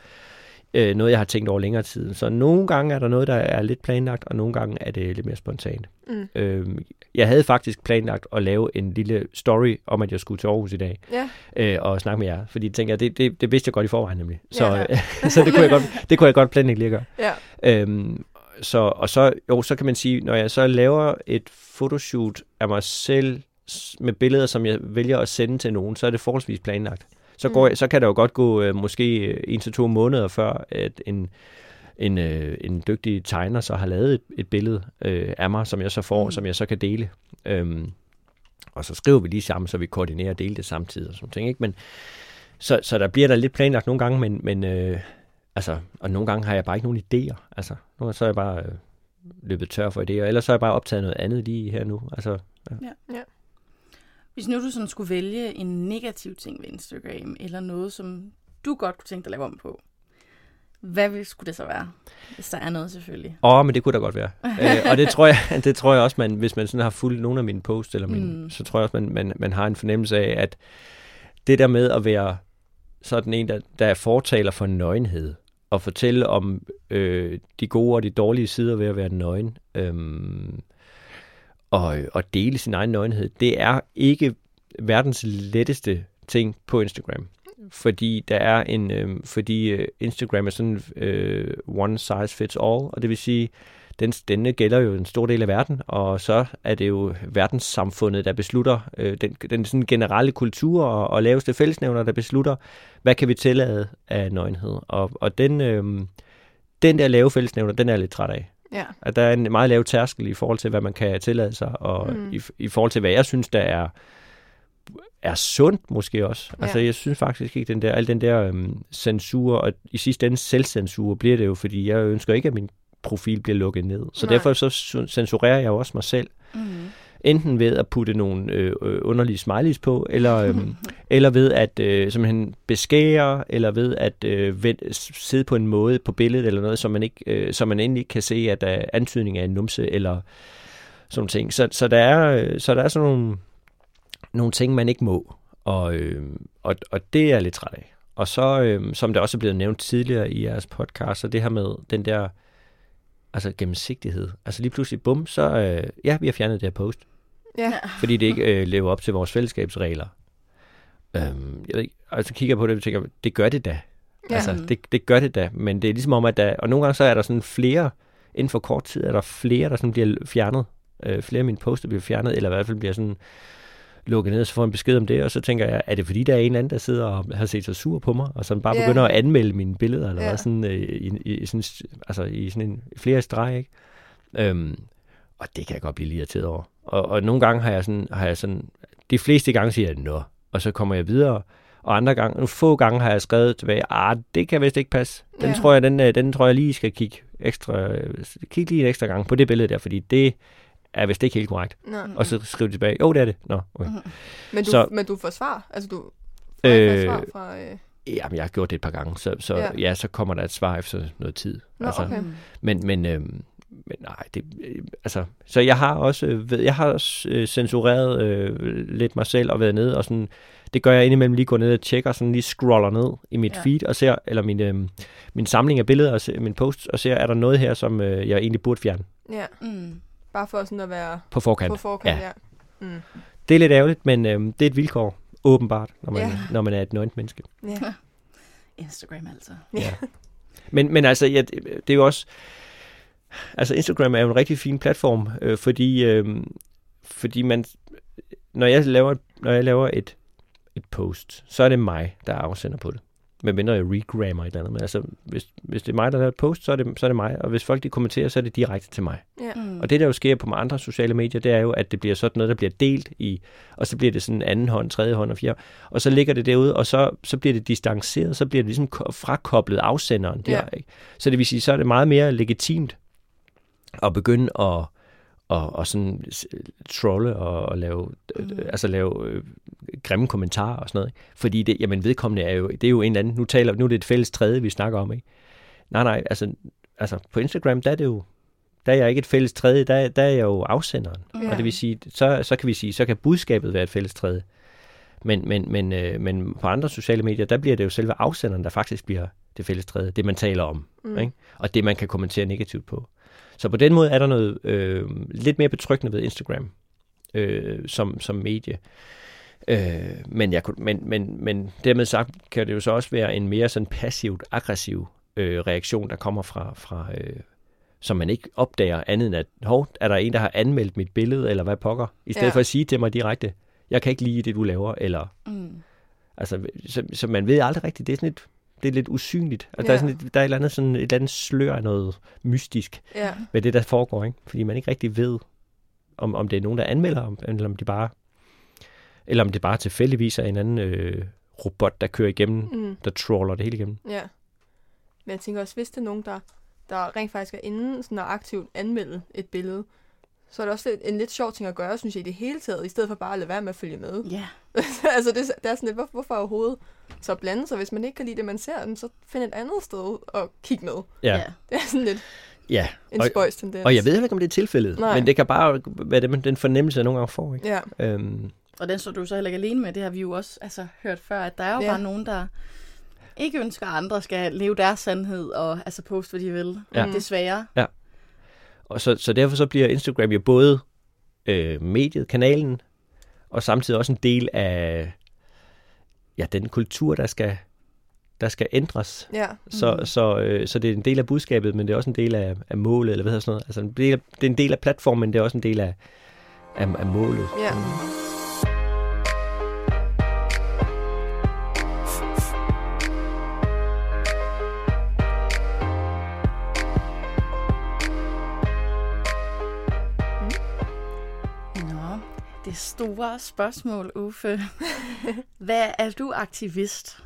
øh, noget, jeg har tænkt over længere tid. Så nogle gange er der noget, der er lidt planlagt, og nogle gange er det lidt mere spontant. Mm. Øhm, jeg havde faktisk planlagt at lave en lille story om, at jeg skulle til Aarhus i dag Ja, øh, og snakke med jer. Fordi jeg tænker, det, det, det vidste jeg godt i forvejen nemlig. Så, Ja. ja. så det, kunne jeg godt, det kunne jeg godt planlægge lige at gøre. ja. Øhm, så, og så, jo, så kan man sige, når jeg så laver et fotoshoot af mig selv med billeder, som jeg vælger at sende til nogen, så er det forholdsvis planlagt. Så, går Mm. så kan der jo godt gå øh, måske en til to måneder før, at en, en, øh, en dygtig tegner så har lavet et, et billede øh, af mig, som jeg så får, mm. som jeg så kan dele. Øhm, og så skriver vi lige sammen, så vi koordinerer og deler det samtidig og sådan ting, ikke? Men, så, så der bliver der lidt planlagt nogle gange, men, men øh, altså, og nogle gange har jeg bare ikke nogen idéer. Altså, nogle gange så er jeg bare øh, løbet tør for idéer, ellers så har jeg bare optaget noget andet lige her nu. Altså, Hvis nu du sådan skulle vælge en negativ ting ved Instagram, eller noget, som du godt kunne tænke dig at lave om på, hvad vil- skulle det så være? Hvis der er noget, selvfølgelig. Åh, men det kunne da godt være. øh, og det tror jeg, det tror jeg også, man, hvis man sådan har fulgt nogle af mine posts, eller mine, Mm. mm. så tror jeg også, man, man, man har en fornemmelse af, at det der med at være sådan en, der, der er fortaler for nøgenhed, at fortælle om øh, de gode og de dårlige sider ved at være nøgen, øhm, og, og dele sin egen nøgenhed, det er ikke verdens letteste ting på Instagram. Fordi der er en, øhm, øh, fordi Instagram er sådan øh, one size fits all, og det vil sige, den, denne gælder jo en stor del af verden, og så er det jo verdenssamfundet, der beslutter, øh, den, den sådan generelle kultur og, og laveste fællesnævner, der beslutter, hvad kan vi tillade af nøgenhed. Og, og den, øh, den der lave fællesnævner, den er jeg lidt træt af. Ja. At der er en meget lav tærskel i forhold til, hvad man kan tillade sig, og mm. i, i forhold til, hvad jeg synes, der er er sundt måske også. Ja. Altså jeg synes faktisk ikke, den der, al den der øhm, censur, og i sidste ende selvcensur bliver det jo, fordi jeg ønsker ikke, at min profil bliver lukket ned. Så Nej. derfor så su- censurerer jeg jo også mig selv. Mm. Enten ved at putte nogle øh, øh, underlige smileys på, eller, øhm, eller ved at øh, simpelthen beskære, eller ved at øh, vend, sidde på en måde på billedet eller noget, så man, ikke, øh, så man endelig ikke kan se, at der er antydning af en numse, eller sådan ting. Så, så, der er, øh, så der er sådan nogle, nogle ting, man ikke må, og, øh, og, og det er jeg lidt træt af. Og så, øh, som det også er blevet nævnt tidligere i jeres podcast, så det her med den der altså gennemsigtighed. Altså lige pludselig, bum, så øh, ja, vi har fjernet det her post Ja. fordi det ikke øh, lever op til vores fællesskabsregler. Øhm, jeg ved ikke, og så kigger jeg på det og tænker, det gør det da. Ja. Altså, det, det gør det da, men det er ligesom om, at der, og nogle gange så er der sådan flere, inden for kort tid er der flere, der sådan bliver fjernet. Øh, flere af mine poster bliver fjernet, eller i hvert fald bliver sådan lukket ned, og så får en besked om det, og så tænker jeg, er det fordi, der er en eller anden, der sidder og har set sig sur på mig, og sådan bare Ja. begynder at anmelde mine billeder, eller Ja. hvad, sådan, øh, i, i, i, sådan, altså, i sådan en, flere streg, ikke? Øhm, og det kan jeg godt blive lidt irriteret over. Og, og nogle gange har jeg sådan, har jeg sådan de fleste gange siger jeg, nå, og så kommer jeg videre. Og andre gange, nogle få gange har jeg skrevet tilbage, ah, det kan vist ikke passe. Den, Ja. tror jeg, den, øh, den tror jeg lige skal kigge ekstra, øh, kigge lige en ekstra gang på det billede der, fordi det er vist ikke helt korrekt. Nå. Og så skrive tilbage, jo, det er det. Nå, okay. Men, du, Så- men du får svar? Altså, du får øh, Øh, svar fra... Øh... Jamen, jeg har gjort det et par gange, så, så Ja. ja. så kommer der et svar efter noget tid. Nå, okay. Mm. Men, men, øhm, men nej, det, øh, altså, så jeg har også, øh, ved- jeg har også øh, censureret øh, lidt mig selv og været nede og sådan, det gør jeg indimellem lige går ned og tjekker, sådan lige scroller ned i mit Ja. ja. feed og ser, eller min, øh, min samling af billeder og ser, min posts, og ser, er der noget her, som øh, jeg egentlig burde fjerne Ja, Mm. Bare for sådan at være på forkant. på forkant, Ja. ja. Mm. Det er lidt ærgerligt, men øh, det er et vilkår, åbenbart, når man, ja. når man er et nøgent menneske. ja. Instagram altså. Ja. Men, men altså, ja, det, det er jo også... Altså, Instagram er jo en rigtig fin platform, øh, fordi, øh, fordi man... Når jeg laver, når jeg laver et, et post, så er det mig, der afsender på det. Men mindre jeg regrammer et eller andet. Men altså, hvis, hvis det er mig, der laver et post, så er det, så er det mig. Og hvis folk de kommenterer, så er det direkte til mig. ja. Mm. Og det, der jo sker på andre sociale medier, det er jo, at det bliver sådan noget, der bliver delt i, og så bliver det sådan anden hånd, tredje hånd og fjerde, og så ligger det derude, og så, så bliver det distanceret, så bliver det ligesom ko- frakoblet afsenderen der, Ja. ikke? Så det vil sige, så er det meget mere legitimt at begynde at, at, at sådan trolle og, og lave, mm. altså lave øh, grimme kommentarer og sådan noget. Ikke? Fordi det, jamen vedkommende er jo, det er jo en eller anden, nu, taler, nu er det et fælles tredje, vi snakker om, ikke? Nej, nej, altså, altså på Instagram, der er det jo, der er jeg ikke et fælles tredje, der, er- der er jeg jo afsenderen. Ja. Og det vil sige, så, så kan vi sige, så kan budskabet være et fælles tredje. Men, men, men, øh, men på andre sociale medier, der bliver det jo selve afsenderen, der faktisk bliver det fælles tredje. Det, man taler om. Mm. Ikke? Og det, man kan kommentere negativt på. Så på den måde er der noget øh, lidt mere betryggende ved Instagram øh, som, som medie. Øh, men, jeg, kunne- men, men, men dermed sagt kan det jo så også være en mere sådan passivt aggressiv øh, reaktion, der kommer fra, fra øh, som man ikke opdager andet end at, hov, er der en, der har anmeldt mit billede, eller hvad pokker? I stedet Ja. for at sige til mig direkte, jeg kan ikke lide det, du laver, eller, Mm. altså, så, så man ved aldrig rigtigt, det er sådan lidt, det er lidt usynligt. Altså, Ja. der, er sådan lidt, der er et eller andet, sådan, et eller andet slør noget mystisk ja. med det, der foregår, ikke? Fordi man ikke rigtig ved, om, om det er nogen, der anmelder, eller om de bare, eller om det bare tilfældigvis er en anden øh, robot, der kører igennem, Mm. der troller det hele igennem. Ja. Men jeg tænker også, hvis det er nogen, der, der rent faktisk er inde sådan at aktivt anmelde et billede, så er det også lidt, en lidt sjov ting at gøre, synes jeg, i det hele taget, i stedet for bare at lade være med at følge med. Ja. altså, det, det er sådan lidt, hvor, hvorfor overhovedet så blande sig? Hvis man ikke kan lide det, man ser, den, så find et andet sted og kig med. Ja, ja. Det er sådan lidt ja. en Og, spøjs tendens. og jeg ved ikke, om det er tilfældet, Nej. men det kan bare være det, man- den fornemmelse, jeg nogle gange får, ikke? Ja, Øhm, Og den står du så heller ikke alene med. Det har vi jo også altså, hørt før, at der er jo Ja. ja. bare nogen, der ikke ønsker, at andre skal leve deres sandhed og altså poste, hvad de vil. Ja. Desværre. og så, så derfor så bliver Instagram jo både øh, mediet, kanalen, og samtidig også en del af ja, den kultur, der skal, der skal ændres. ja. Så, Mhm. så, øh, så det er en del af budskabet, men det er også en del af, af målet, eller hvad hedder sådan noget. Altså en del af, det er en del af platformen, men det er også en del af, af, af målet. ja. Nå, det store spørgsmål, Uffe. Hvad er du aktivist?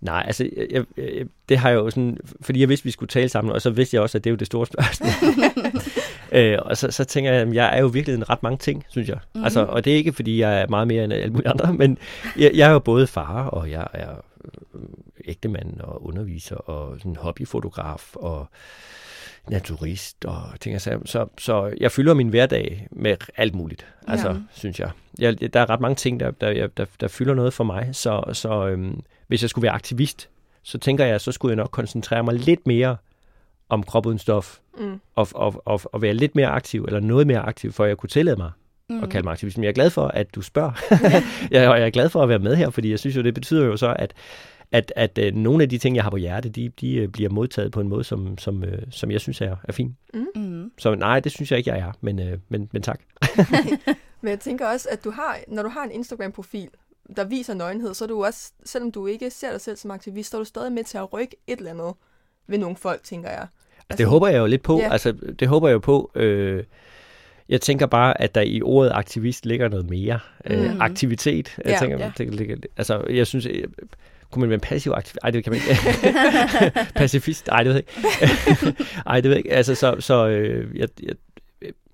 Nej, altså, jeg, jeg, det har jeg jo sådan, fordi jeg vidste, vi skulle tale sammen, og så vidste jeg også, at det er jo det store spørgsmål. øh, og så, så tænker jeg, at jeg er jo virkelig en ret mange ting, synes jeg. Mhm. Mm-hmm. Altså, og det er ikke, fordi jeg er meget mere end alle mulige andre, men jeg, jeg er jo både far, og jeg er øh, ægtemand og underviser, og sådan hobbyfotograf, og naturist, og ting og sager. Så, så jeg fylder min hverdag med alt muligt, altså, Ja. synes jeg. jeg. Der er ret mange ting, der, der, der, der fylder noget for mig, så, så øhm, hvis jeg skulle være aktivist, så tænker jeg, så skulle jeg nok koncentrere mig lidt mere om krop uden stof, Mm. og, og, og, og være lidt mere aktiv, eller noget mere aktiv, for at jeg kunne tillade mig Mm. at kalde mig aktivist. Men jeg er glad for, at du spørger. jeg, og jeg er glad for at være med her, fordi jeg synes jo, det betyder jo så, at, at, at øh, nogle af de ting, jeg har på hjerte, de, de øh, bliver modtaget på en måde, som, som, øh, som jeg synes er, er fin. Mm. Så nej, det synes jeg ikke, jeg er, men, øh, men, men tak. Men jeg tænker også, at du har, når du har en Instagram-profil, der viser nøgenhed, så er du også, selvom du ikke ser dig selv som aktivist, så er du stadig med til at rykke et eller andet ved nogle folk, tænker jeg. Altså, det håber jeg jo lidt på. Ja. Altså, det håber jeg jo på. Øh, jeg tænker bare, at der i ordet aktivist ligger noget mere. Øh, Mm. aktivitet. Jeg Ja, tænker, ja. Det ligger, altså, jeg synes, øh, kunne man være passiv aktiv? Ej, det kan man ikke. Pacifist? Ej, det ved jeg ikke. Ej, det ved jeg ikke. Altså, så, så øh, jeg, jeg,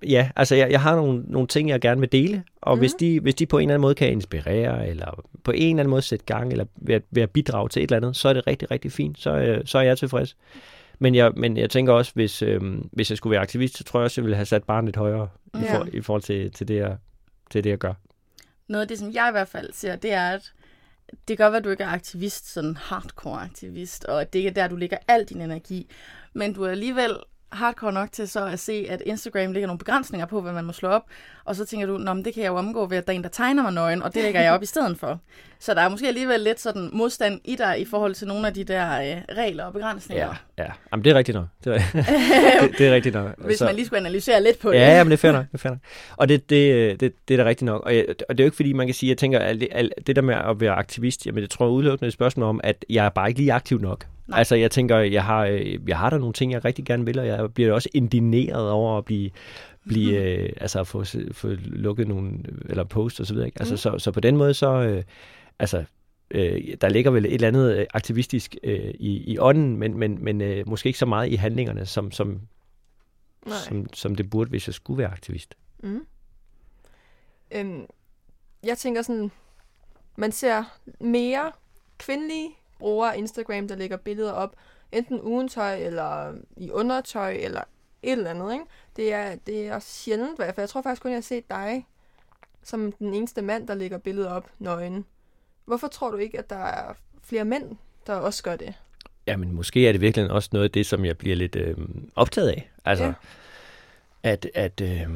ja, altså, jeg, jeg har nogle, nogle ting, jeg gerne vil dele, og mm. hvis, de, hvis de på en eller anden måde kan inspirere, eller på en eller anden måde sætte gang, eller ved at, ved at bidrage til et eller andet, så er det rigtig, rigtig fint. Så, øh, så er jeg tilfreds. Men jeg, men jeg tænker også, hvis, øh, hvis jeg skulle være aktivist, så tror jeg også, jeg ville have sat barnet lidt højere i, Ja. for, i forhold til, til, det, jeg, til det, jeg gør. Noget af det, som jeg i hvert fald ser, det er, at det kan godt være, at du ikke er aktivist, sådan hardcore aktivist, og det ikke er der, du lægger al din energi, men du er alligevel hardcore nok til så at se, at Instagram lægger nogle begrænsninger på, hvad man må slå op, og så tænker du, Nå, men det kan jeg jo omgå ved, at der er en, der tegner mig nøgen, og det lægger jeg op i stedet for. Så der er måske alligevel lidt sådan modstand i dig i forhold til nogle af de der øh, regler og begrænsninger. Ja, ja. Jamen, det er rigtigt nok. Det er, det, det er rigtigt nok. Hvis Så- man lige skulle analysere lidt på det. Ja, men det er fair nok. Det er, fair nok. Og det, det, det, det er da rigtigt nok. Og, jeg, og det er jo ikke fordi, man kan sige, jeg tænker, at det, at det der med at være aktivist, jamen det tror jeg udelukkende et spørgsmål om, at jeg er bare ikke lige aktiv nok. Nej. Altså jeg tænker, jeg har, øh, jeg har der nogle ting, jeg rigtig gerne vil, og jeg bliver også indineret over at blive, blive øh, altså få, få lukket nogle, eller post og så videre. Ikke? Altså, Mm. så, så på den måde, så, øh, altså, øh, der ligger vel et eller andet øh, aktivistisk øh, i, i ånden, men, men, men øh, måske ikke så meget i handlingerne, som, som, Nej. som, som det burde, hvis jeg skulle være aktivist. Mm. Øhm, jeg tænker sådan, man ser mere kvindelige brugere af Instagram, der lægger billeder op, enten uden tøj, eller i undertøj, eller et eller andet, ikke? Det er, det er sjældent, i hvert fald. Jeg tror faktisk kun, jeg har set dig som den eneste mand, der lægger billeder op nøgen. Hvorfor tror du ikke, at der er flere mænd, der også gør det? Jamen, måske er det virkelig også noget af det, som jeg bliver lidt øh, optaget af. Altså, Ja. at, at øh,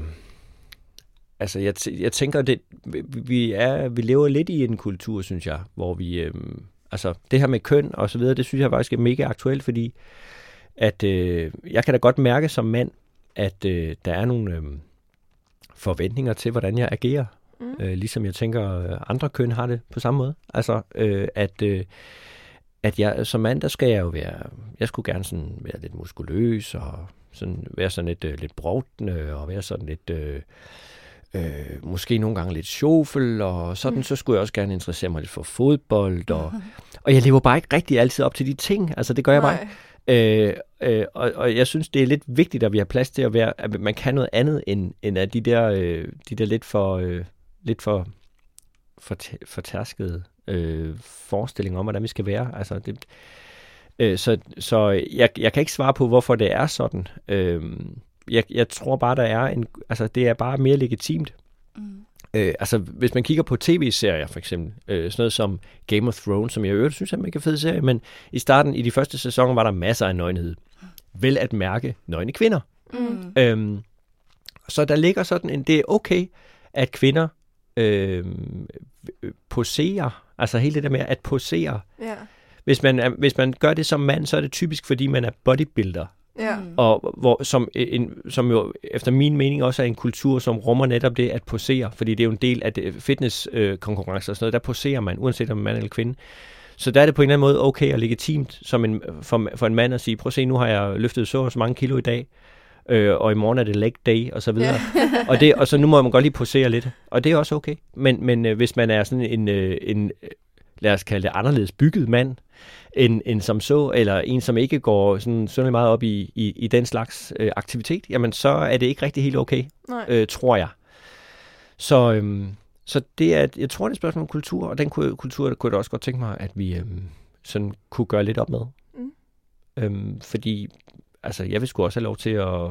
altså, jeg, jeg tænker, det, vi- vi, er, vi lever lidt i en kultur, synes jeg, hvor vi, øh, altså, det her med køn og så videre, det synes jeg faktisk er mega aktuelt, fordi at øh, jeg kan da godt mærke som mand, at øh, der er nogle øh, forventninger til, hvordan jeg agerer. Mm. Øh, ligesom jeg tænker, øh, andre køn har det på samme måde. Altså, øh, at, øh, at jeg som mand, der skal jeg jo være, jeg skulle gerne sådan være lidt muskuløs, og sådan, være sådan lidt, øh, lidt brovtende, og være sådan lidt, øh, øh, måske nogle gange lidt sjofel, og sådan, mm. så skulle jeg også gerne interessere mig lidt for fodbold, og, og jeg lever bare ikke rigtig altid op til de ting, altså det gør jeg bare ikke. Øh, øh, og, og jeg synes, det er lidt vigtigt, at vi har plads til at være, at man kan noget andet, end, end at de der, øh, de der lidt for, øh, lidt for, for, for tærskede øh, forestillinger om, hvordan vi skal være. Altså, det, øh, så så jeg, jeg kan ikke svare på, hvorfor det er sådan. Øh, jeg, jeg tror bare, der er en, altså, det er bare mere legitimt. Mm. Øh, altså, hvis man kigger på tv-serier, for eksempel, øh, sådan noget som Game of Thrones, som jeg øvrigt synes er en mega fed serie, men i starten, i de første sæsoner, var der masser af nøgenhed. Vel at mærke nøgne kvinder. Mm. Øhm, så der ligger sådan en, det er okay, at kvinder øh, poserer, altså hele det der med at posere. Ja. Hvis man, er, hvis man gør det som mand, så er det typisk, fordi man er bodybuilder. Ja. Mm. Og hvor, som, en, som jo efter min mening også er en kultur, som rummer netop det at posere, fordi det er jo en del af fitnesskonkurrencer og sådan noget, der poserer man, uanset om man er mand eller kvinde. Så der er det på en eller anden måde okay og legitimt som en, for, for en mand at sige, prøv at se, nu har jeg løftet så og så mange kilo i dag, øh, og i morgen er det leg day, og så videre. Ja. og, det, og så nu må man godt lige posere lidt, og det er også okay. Men, men øh, hvis man er sådan en, øh, en, øh, lad os kalde det anderledes bygget mand, end, end som så, eller en, som ikke går sådan synderligt meget op i, i, i den slags øh, aktivitet, jamen så er det ikke rigtig helt okay, Nej. øh, tror jeg. Så, øhm, så det er, jeg tror, det er et spørgsmål om kultur, og den ku- kultur der kunne jeg da også godt tænke mig, at vi øhm, sådan kunne gøre lidt op med. Mm. Øhm, fordi altså, jeg vil sgu også have lov til at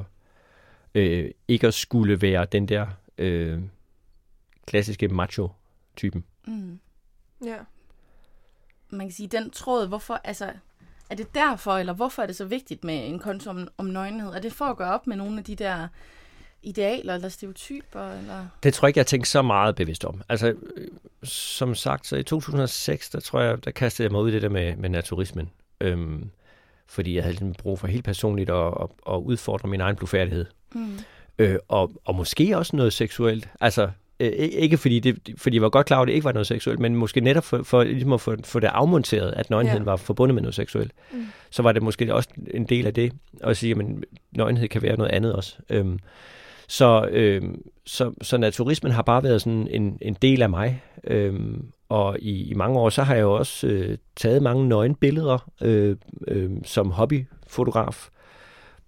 øh, ikke at skulle være den der øh, klassiske macho-typen. Mm. Ja. Man kan sige, den tråd, hvorfor, altså, er det derfor, eller hvorfor er det så vigtigt med en konto om, om nøgenhed? Er det for at gøre op med nogle af de der idealer eller stereotyper? Eller? Det tror jeg ikke, jeg har tænkt så meget bevidst om. Altså, øh, som sagt, så i 2006, der tror jeg, der kastede jeg mig ud i det der med, med naturismen. Øhm, fordi jeg havde ligesom brug for helt personligt at, at, at udfordre min egen blufærdighed. Mm. Øh, og, og måske også noget seksuelt. Altså, øh, ikke fordi, det, fordi jeg var godt klar over, at det ikke var noget seksuelt, men måske netop for, for ligesom at få, få det afmonteret, at nøgenheden Ja. var forbundet med noget seksuelt. Mm. Så var det måske også en del af det, at sige, at nøgenhed kan være noget andet også. Øhm, Så, øh, så, så naturismen har bare været sådan en, en del af mig. Øh, og i, i mange år, så har jeg jo også øh, taget mange nøgenbilleder øh, øh, som hobbyfotograf,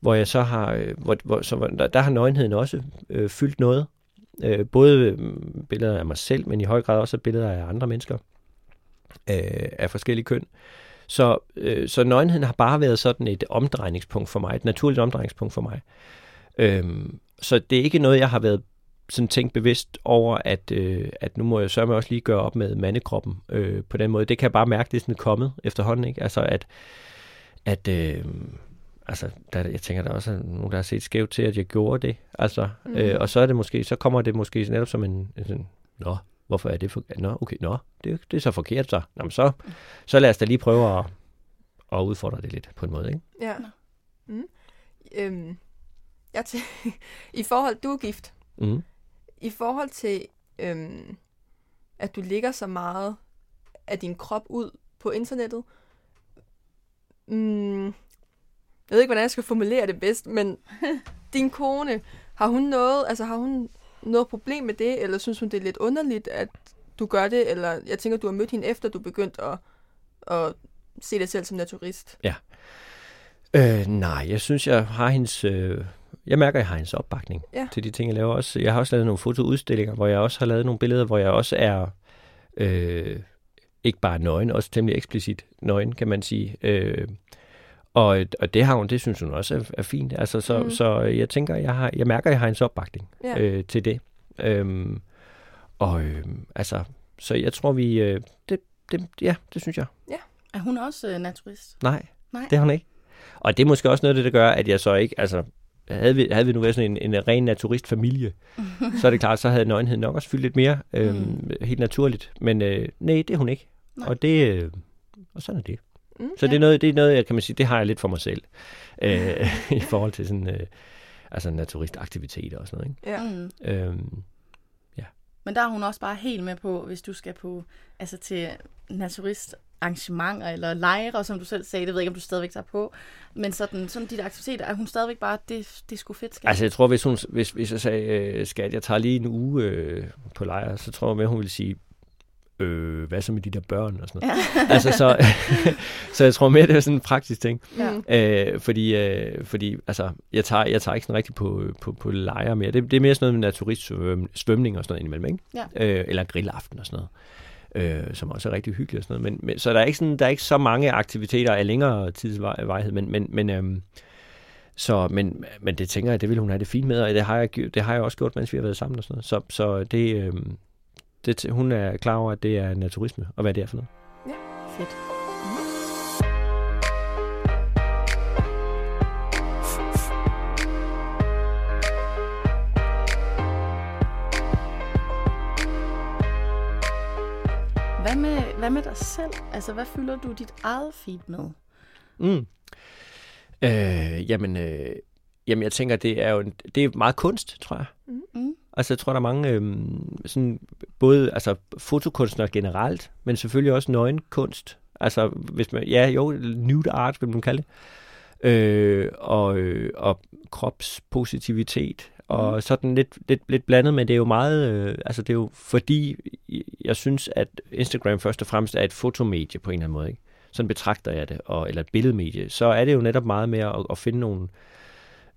hvor jeg så har, øh, hvor, hvor, så, der, der har nøgenheden også øh, fyldt noget. Øh, både mm, billeder af mig selv, men i høj grad også billeder af andre mennesker øh, af forskellige køn. Så, øh, så nøgenheden har bare været sådan et omdrejningspunkt for mig, et naturligt omdrejningspunkt for mig. Øh, så det er ikke noget, jeg har været sådan tænkt bevidst over, at, øh, at nu må jeg sørge også lige gøre op med mandekroppen øh, på den måde. Det kan jeg bare mærke, det er sådan kommet efterhånden, ikke? Altså at, at øh, altså, der, jeg tænker, der også er nogen, der har set skævt til, at jeg gjorde det. Altså, mm. øh, og så er det måske, så kommer det måske netop som en, en sådan, nå, hvorfor er det for, nå, okay, nå, det, det er så forkert så. Nå, men så, så lad os da lige prøve at, at udfordre det lidt på en måde, ikke? Ja. Mm. Øhm, jeg tæ- I forhold, du er gift. Mm. I forhold til, øhm, at du ligger så meget af din krop ud på internettet, mm, jeg ved ikke, hvordan jeg skal formulere det bedst, men din kone, har hun noget, altså har hun noget problem med det, eller synes hun, det er lidt underligt, at du gør det, eller jeg tænker, du har mødt hende efter, du begyndte at, at se dig selv som naturist. Øh, nej, jeg synes, jeg har hendes... Øh, jeg mærker, jeg har hendes opbakning Ja. til de ting, jeg laver også. Jeg har også lavet nogle fotoudstillinger, hvor jeg også har lavet nogle billeder, hvor jeg også er øh, ikke bare nøgen, også temmelig eksplicit nøgen, kan man sige. Øh, og, og det har hun, det synes hun også er, er fint. Altså, så, mm. så jeg tænker, jeg, har, jeg mærker, at jeg har hendes opbakning Ja. øh, til det. Øhm, og øh, altså, så jeg tror, vi... Øh, det, det, ja, det synes jeg. Er hun også øh, naturist? Nej, Nej. det er hun ikke. Og det er måske også noget af det, der gør, at jeg så ikke, altså, havde vi, havde vi nu været sådan en, en ren naturistfamilie, så er det klart, så havde nøgenheden nok også fyldt lidt mere, øhm, mm. helt naturligt. Men øh, nej, det er hun ikke. Nej. Og det, øh, og sådan er det. Mm, Så det er noget, det er noget, jeg kan man sige, det har jeg lidt for mig selv, øh, i forhold til sådan, øh, altså naturistaktiviteter og sådan noget, Ja. Mm. ikke? Øhm, Men der er hun også bare helt med på, hvis du skal på, altså til naturistarrangementer eller lejre, som du selv sagde, det ved jeg ikke, om du stadigvæk tager på, men sådan, sådan de der aktiviteter, er hun stadigvæk bare, det, det er sgu fedt, skal altså jeg tror, hvis, hun, hvis, hvis jeg sagde, øh, skat, jeg tager lige en uge øh, på lejr, så tror jeg med, hun ville sige, øh, hvad så med de der børn og sådan noget. Ja. altså, så, så jeg tror mere, det er sådan en praktisk ting. Ja. Øh, fordi, øh, fordi altså, jeg, tager, jeg tager ikke sådan rigtig på, på, på lejre mere. Det, det er mere sådan noget med naturistsvømning og sådan noget indimellem, ikke? Ja. Øh, eller grillaften og sådan noget. Øh, som også er rigtig hyggeligt og sådan noget. Men, men, så der er, ikke sådan, der er ikke så mange aktiviteter af længere tidsvejhed, men, men, men, øhm, så, men, men det tænker jeg, det vil hun have det fint med, og det har jeg, det har jeg også gjort, mens vi har været sammen og sådan noget. Så, så det, øhm, det, hun er klar over, at det er naturisme, og hvad det er for noget. Fedt. Hvad med, hvad med dig selv? Altså, hvad fylder du dit eget feed med? Mm. Øh, jamen, øh, jamen, jeg tænker, det er jo en, det er meget kunst, tror jeg. Mm. Altså, jeg tror, der er mange, øhm, sådan, både altså, fotokunstnere generelt, men selvfølgelig også nøgenkunst. Altså, hvis man, ja, jo, nude art, vil man kalde det. Øh, og, øh, og kropspositivitet, og Mhm. sådan lidt, lidt, lidt blandet, men det er jo meget, øh, altså det er jo fordi, jeg synes, at Instagram først og fremmest er et fotomedie på en eller anden måde, ikke? Sådan betragter jeg det, og, eller et billedmedie. Så er det jo netop meget mere at, at finde nogle,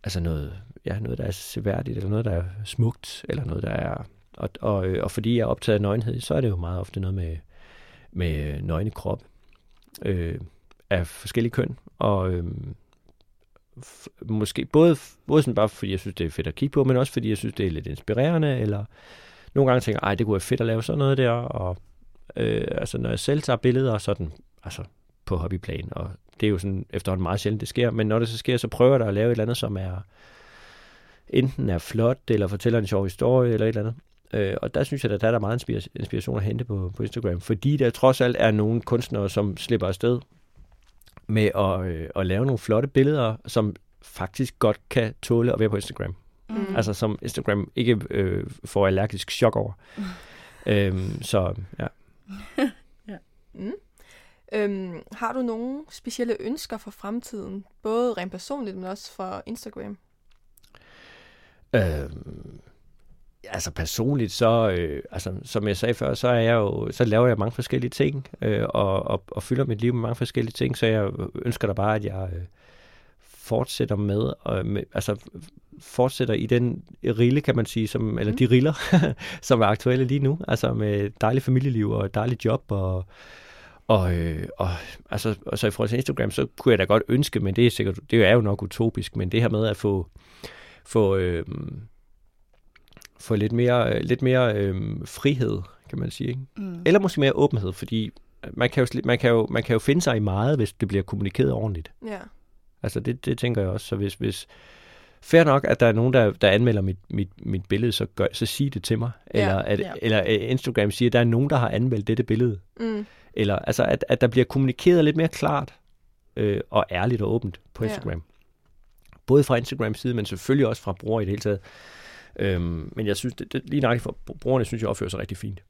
altså noget, ja, noget, der er seværdigt, eller noget, der er smukt, eller noget, der er... Og, og, øh, og fordi jeg er optaget af nøgenhed, så er det jo meget ofte noget med, med nøgne krop øh, af forskellige køn. Og øh, f- måske både, både sådan bare fordi jeg synes, det er fedt at kigge på, men også fordi jeg synes, det er lidt inspirerende, eller nogle gange tænker jeg, ej, det kunne være fedt at lave sådan noget der, og øh, altså når jeg selv tager billeder, sådan, altså på hobbyplan, og det er jo sådan efterhånden meget sjældent, det sker, men når det så sker, så prøver da at lave et eller andet, som er enten er flot, eller fortæller en sjov historie, eller et eller andet. Øh, og der synes jeg, at der er der meget inspira- inspiration at hente på, på Instagram, fordi der trods alt er nogle kunstnere, som slipper afsted med at, øh, at lave nogle flotte billeder, som faktisk godt kan tåle at være på Instagram. Mm. Altså som Instagram ikke øh, får allergisk chok over. Mm. øhm, så ja. Mm. Øhm, har du nogle specielle ønsker for fremtiden? Både rent personligt, men også for Instagram? Øh, altså personligt, så, øh, altså, som jeg sagde før, så, er jeg jo, så laver jeg mange forskellige ting, øh, og, og, og fylder mit liv med mange forskellige ting, så jeg ønsker da bare, at jeg øh, fortsætter med, og med, altså fortsætter i den rille, kan man sige, som, eller de riller, som er aktuelle lige nu, altså med dejligt familieliv og dejligt job, og, og, øh, og altså, og så i forhold til Instagram, så kunne jeg da godt ønske, men det er sikkert, det er jo nok utopisk, men det her med at få, få øh, få lidt mere, lidt mere øh, frihed, kan man sige. Ikke? Mm. Eller måske mere åbenhed, fordi man kan, jo, man, kan jo, man kan jo finde sig i meget, hvis det bliver kommunikeret ordentligt. Ja. Altså det, det tænker jeg også. Så hvis, hvis fair nok, at der er nogen, der, der anmelder mit, mit, mit billede, så, gør, så sig det til mig. Ja, Eller, at, ja. eller Instagram siger, at der er nogen, der har anmeldt dette billede. Mm. Eller altså, at, at der bliver kommunikeret lidt mere klart øh, og ærligt og åbent på Ja. Instagram. Både fra Instagrams side, men selvfølgelig også fra brugere i det hele taget. Øhm, men jeg synes, det, det, lige nøjagtigt for brugerne, synes jeg opfører sig rigtig fint.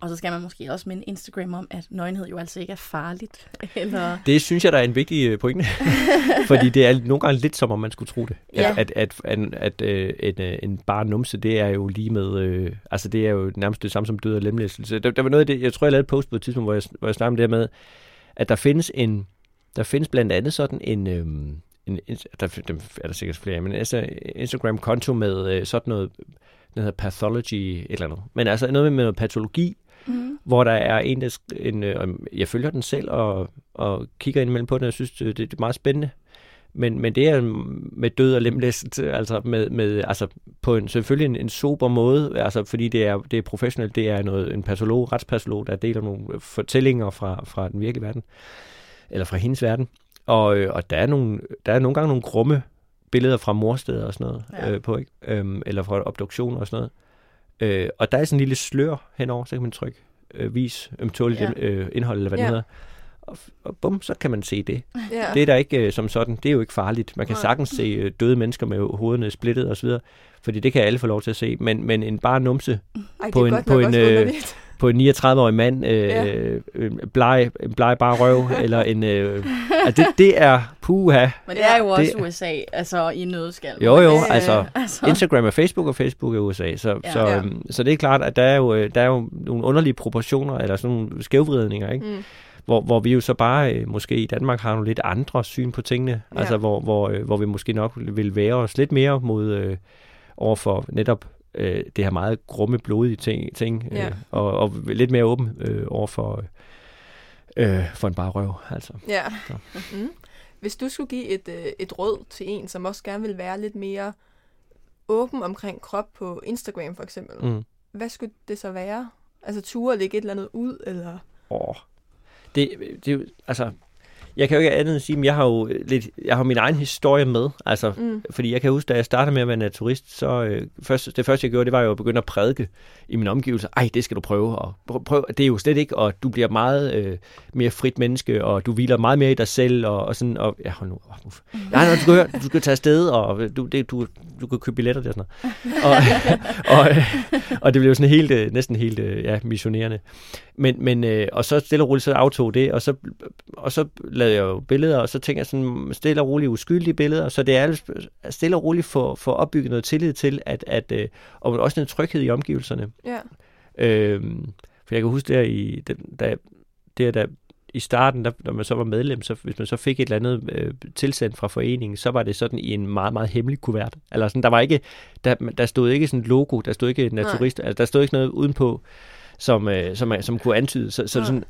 Og så skal man måske også minde Instagram om, at nøgenhed jo altså ikke er farligt. Eller... Det synes jeg, der er en vigtig øh, pointe. Fordi det er nogle gange lidt som om, man skulle tro det. Ja. At, at, at, at øh, en, øh, en bare numse, det er jo lige med... Øh, altså, det er jo nærmest det samme som død og lemlæstelse. Der, der var noget af det, jeg tror, jeg lavede et post på et tidspunkt, hvor jeg, hvor jeg snakkede om det her med, at der findes en... Der findes blandt andet sådan en... Øh, en, der, dem er der sikkert flere, men altså Instagram-konto med øh, sådan noget, den hedder pathology, et eller andet. Men altså noget med noget patologi. Hvor der er en, der, en øh, jeg følger den selv og, og kigger indimellem på den, og jeg synes, det, det er meget spændende. Men, men det er med død og lemlæstelse, altså, med, med, altså på en, selvfølgelig en, en sober måde, altså fordi det er, det er professionelt, det er noget, en patolog, retspatolog, der deler nogle fortællinger fra, fra den virkelige verden, eller fra hendes verden. Og, øh, og der, er nogle, der er nogle gange nogle grumme billeder fra morsteder og sådan noget ja. øh, på, ikke? Øhm, eller fra obduktioner og sådan noget. Øh, og der er sådan en lille slør henover, så kan man trykke øh, vis ømtåligt Ja. øh, indhold, eller hvad Ja. det hedder. Og, og bum, så kan man se det. Ja. Det er der ikke øh, som sådan, det er jo ikke farligt. Man kan Nej. sagtens se øh, døde mennesker med hovederne splittet osv., fordi det kan alle få lov til at se. Men, men en bare numse Ej, på en- på en, øh. På en 39-årig mand, øh, Ja. bleg, en bleg bare røv, eller en... Øh, altså det, det er puha. Men det er jo også Det- USA, altså i nødskal. Jo, jo, Øh, altså, altså. Instagram er Facebook, og Facebook er USA. Så, Ja. så, Ja. øhm, så det er klart, at der er jo, øh, der er jo nogle underlige proportioner, eller sådan nogle skævvridninger, ikke? Mm. Hvor, hvor vi jo så bare, øh, måske i Danmark, har nogle lidt andre syn på tingene. Ja. Ja. Altså, hvor, hvor, øh, hvor vi måske nok vil være os lidt mere mod øh, over for netop øh, det her meget grumme, blodige ting, ting øh, Ja. og, og lidt mere åben øh, over for, øh, for en bare røv, altså. Ja. Så. Mm. Hvis du skulle give et, øh, et råd til en, som også gerne vil være lidt mere åben omkring krop på Instagram for eksempel, Mm. hvad skulle det så være? Altså ture og lægge et eller andet ud, eller... Åh. Det, det er jo, altså, jeg kan jo ikke andet end sige, at jeg har jo lidt, jeg har min egen historie med, altså, Mm. fordi jeg kan huske, da jeg startede med at være naturist, så øh, først, det første, jeg gjorde, det var jo at begynde at prædike i min omgivelse. Ej, det skal du prøve, og prøv, det er jo slet ikke, og du bliver meget øh, mere frit menneske, og du hviler meget mere i dig selv, og, og sådan, og ja, hold nu, oh, uf. nej, nej, du skal, høre, du skal tage afsted, og du, det, du, du kan købe billetter der og sådan noget. Og, og, øh, og det blev sådan helt, øh, næsten helt, øh, ja, missionerende. Men, men øh, og så stille og roligt, så aftog det, og så, og så lavede jeg jo billeder, og så tænker jeg sådan stille og roligt uskyldige billeder, så det er alt stille og roligt for, for opbygget noget tillid til, at, at øh, og også en tryghed i omgivelserne. Ja. Øhm, for jeg kan huske der i, da, da, der, der, i starten, der, når man så var medlem, så hvis man så fik et eller andet øh, tilsendt fra foreningen, så var det sådan i en meget, meget hemmelig kuvert. Eller sådan, der var ikke, der, der stod ikke sådan et logo, der stod ikke naturist, altså der stod ikke noget udenpå, som, øh, som, som kunne antyde. Så, så Nej. sådan,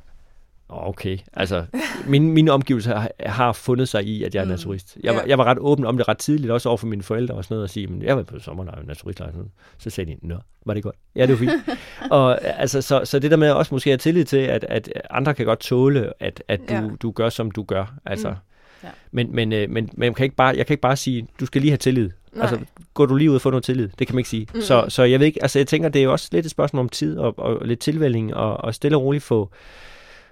okay. Altså, min, mine omgivelser har, har fundet sig i, at jeg er Mm. naturist. Jeg, var, Ja. jeg var ret åben om det ret tidligt, også over for mine forældre og sådan noget, og sige, men jeg var på sommerlejr naturistlejr. sådan. Så sagde de, nå, var det godt? Ja, det var fint. og altså, så, så det der med også måske at have tillid til, at, at andre kan godt tåle, at, at du, Ja. ja. du gør, som du gør. Altså, Mm. Ja. Men, men, øh, men, men jeg, kan ikke bare, jeg kan ikke bare sige, du skal lige have tillid. Nej. Altså, går du lige ud og får noget tillid? Det kan man ikke sige. Mm. Så, så jeg ved ikke, altså jeg tænker, det er jo også lidt et spørgsmål om tid og, og lidt tilvælling og, og stille og roligt få,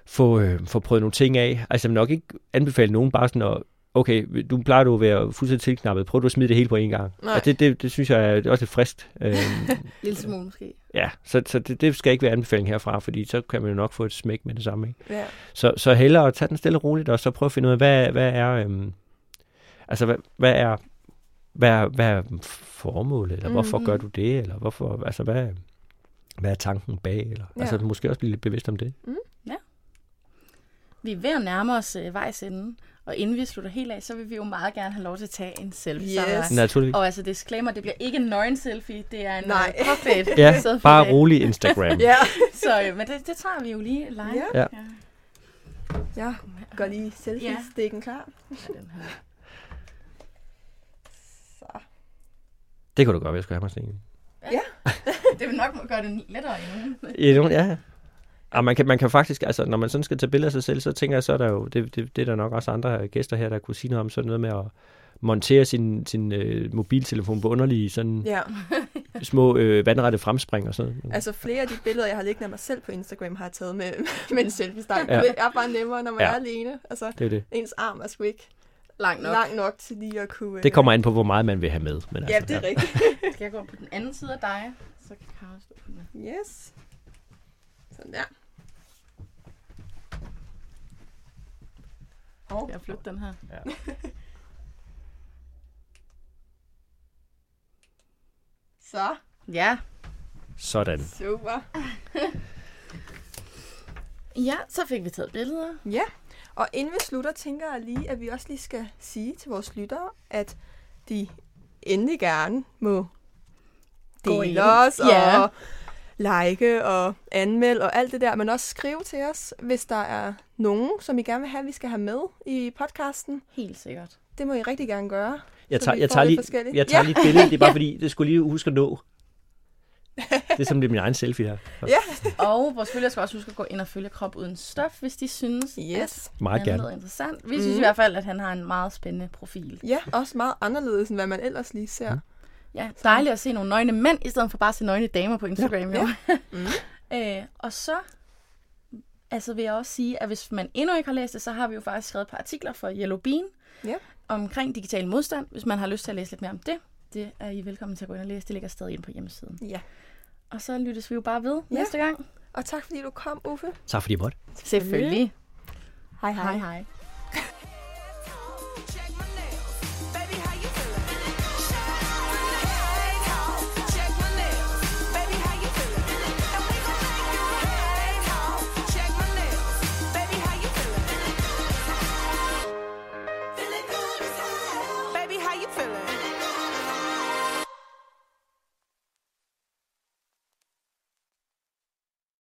få, øh, få prøvet nogle ting af. Altså jeg vil nok ikke anbefale nogen bare sådan at, okay, du plejer du at være fuldstændig tilknappet, prøv du at smide det hele på en gang. Nej. Altså, det, det, det synes jeg er, det er også lidt friskt. Øhm, Lille smule måske. ja, så, så det, det skal ikke være anbefaling herfra, fordi så kan man jo nok få et smæk med det samme. Ikke? Ja. Så, så hellere at tage den stille og roligt, og så prøve at finde ud af, hvad, hvad er, øhm, altså, hvad, hvad er, hvad, hvad er formålet, eller hvorfor Mhm. gør du det, eller hvorfor, altså hvad, hvad er tanken bag, eller, Ja. altså måske også blive lidt bevidst om det. Vi er ved at nærme os øh, vejs ende, og inden vi slutter helt af, så vil vi jo meget gerne have lov til at tage en selfie. Yes. Naturligvis. Og altså disclaimer, det bliver ikke en nøgen selfie, det er en Nej. øh, påklædt Ja, selfie. bare rolig Instagram. Ja. Så, øh, men det, det tager vi jo lige live. Ja. Ja. Ja, gør lige selfie-stikken klar. Den her. Det kunne du godt, jeg skulle have mig sådan en. Det vil nok gøre det lettere endnu. Ja, nogen- ja. Og man kan, man kan faktisk, altså når man sådan skal tage billeder af sig selv, så tænker jeg, så er der jo, det, det, det er der nok også andre gæster her, der kunne sige noget om, sådan noget med at montere sin, sin øh, mobiltelefon på underlige sådan Ja, små øh, vandrette fremspring og sådan noget. altså flere af de billeder, jeg har liggende af mig selv på Instagram, har jeg taget med, med en selfie-stang. Ja. Ja. Det er bare nemmere, når man Ja. ja. er alene. Altså, Det er det. ens arm er sgu ikke Langt nok. lang nok til lige at kunne... Det kommer an på, hvor meget man vil have med. Men Ja, altså, det er rigtigt. Skal jeg gå på den anden side af dig? Så kan Kara stå på den. her. Yes. Sådan der. Skal jeg flytte den her? Ja. Så, Ja. Sådan. super. Ja, så fik vi taget billeder. Ja, og inden vi slutter, tænker jeg lige, at vi også lige skal sige til vores lyttere, at de endelig gerne må Gå dele os Ja. og like og anmelde og alt det der, men også skrive til os, hvis der er nogen, som I gerne vil have, vi skal have med i podcasten. Helt sikkert. Det må I rigtig gerne gøre. Jeg tager, jeg tager, lidt lige, jeg tager Ja. lige et billede, det er bare fordi, det skulle lige huske at nå. Det er som det er min egen selfie her. Ja. Og vores følgere skal også huske at gå ind og følge Krop Uden Stof, hvis de synes, Yes. at Meget han gerne. lyder interessant. Vi synes Mhm. i hvert fald, at han har en meget spændende profil. Ja, også meget anderledes, end hvad man ellers lige ser. Mm. Ja, dejligt at se nogle nøgne mænd, i stedet for bare at se nøgne damer på Instagram. Ja. Ja. Jo. øh, og så altså vil jeg også sige, at hvis man endnu ikke har læst det, så har vi jo faktisk skrevet et par artikler for Yellow Bean Ja. omkring digital modstand. Hvis man har lyst til at læse lidt mere om det, det er I velkommen til at gå ind og læse. Det ligger stadig inde på hjemmesiden. Ja. Og så lyttes vi jo bare ved Ja. næste gang. Og tak fordi du kom, Uffe. Tak fordi I måtte. Selvfølgelig. Hej Hej hej.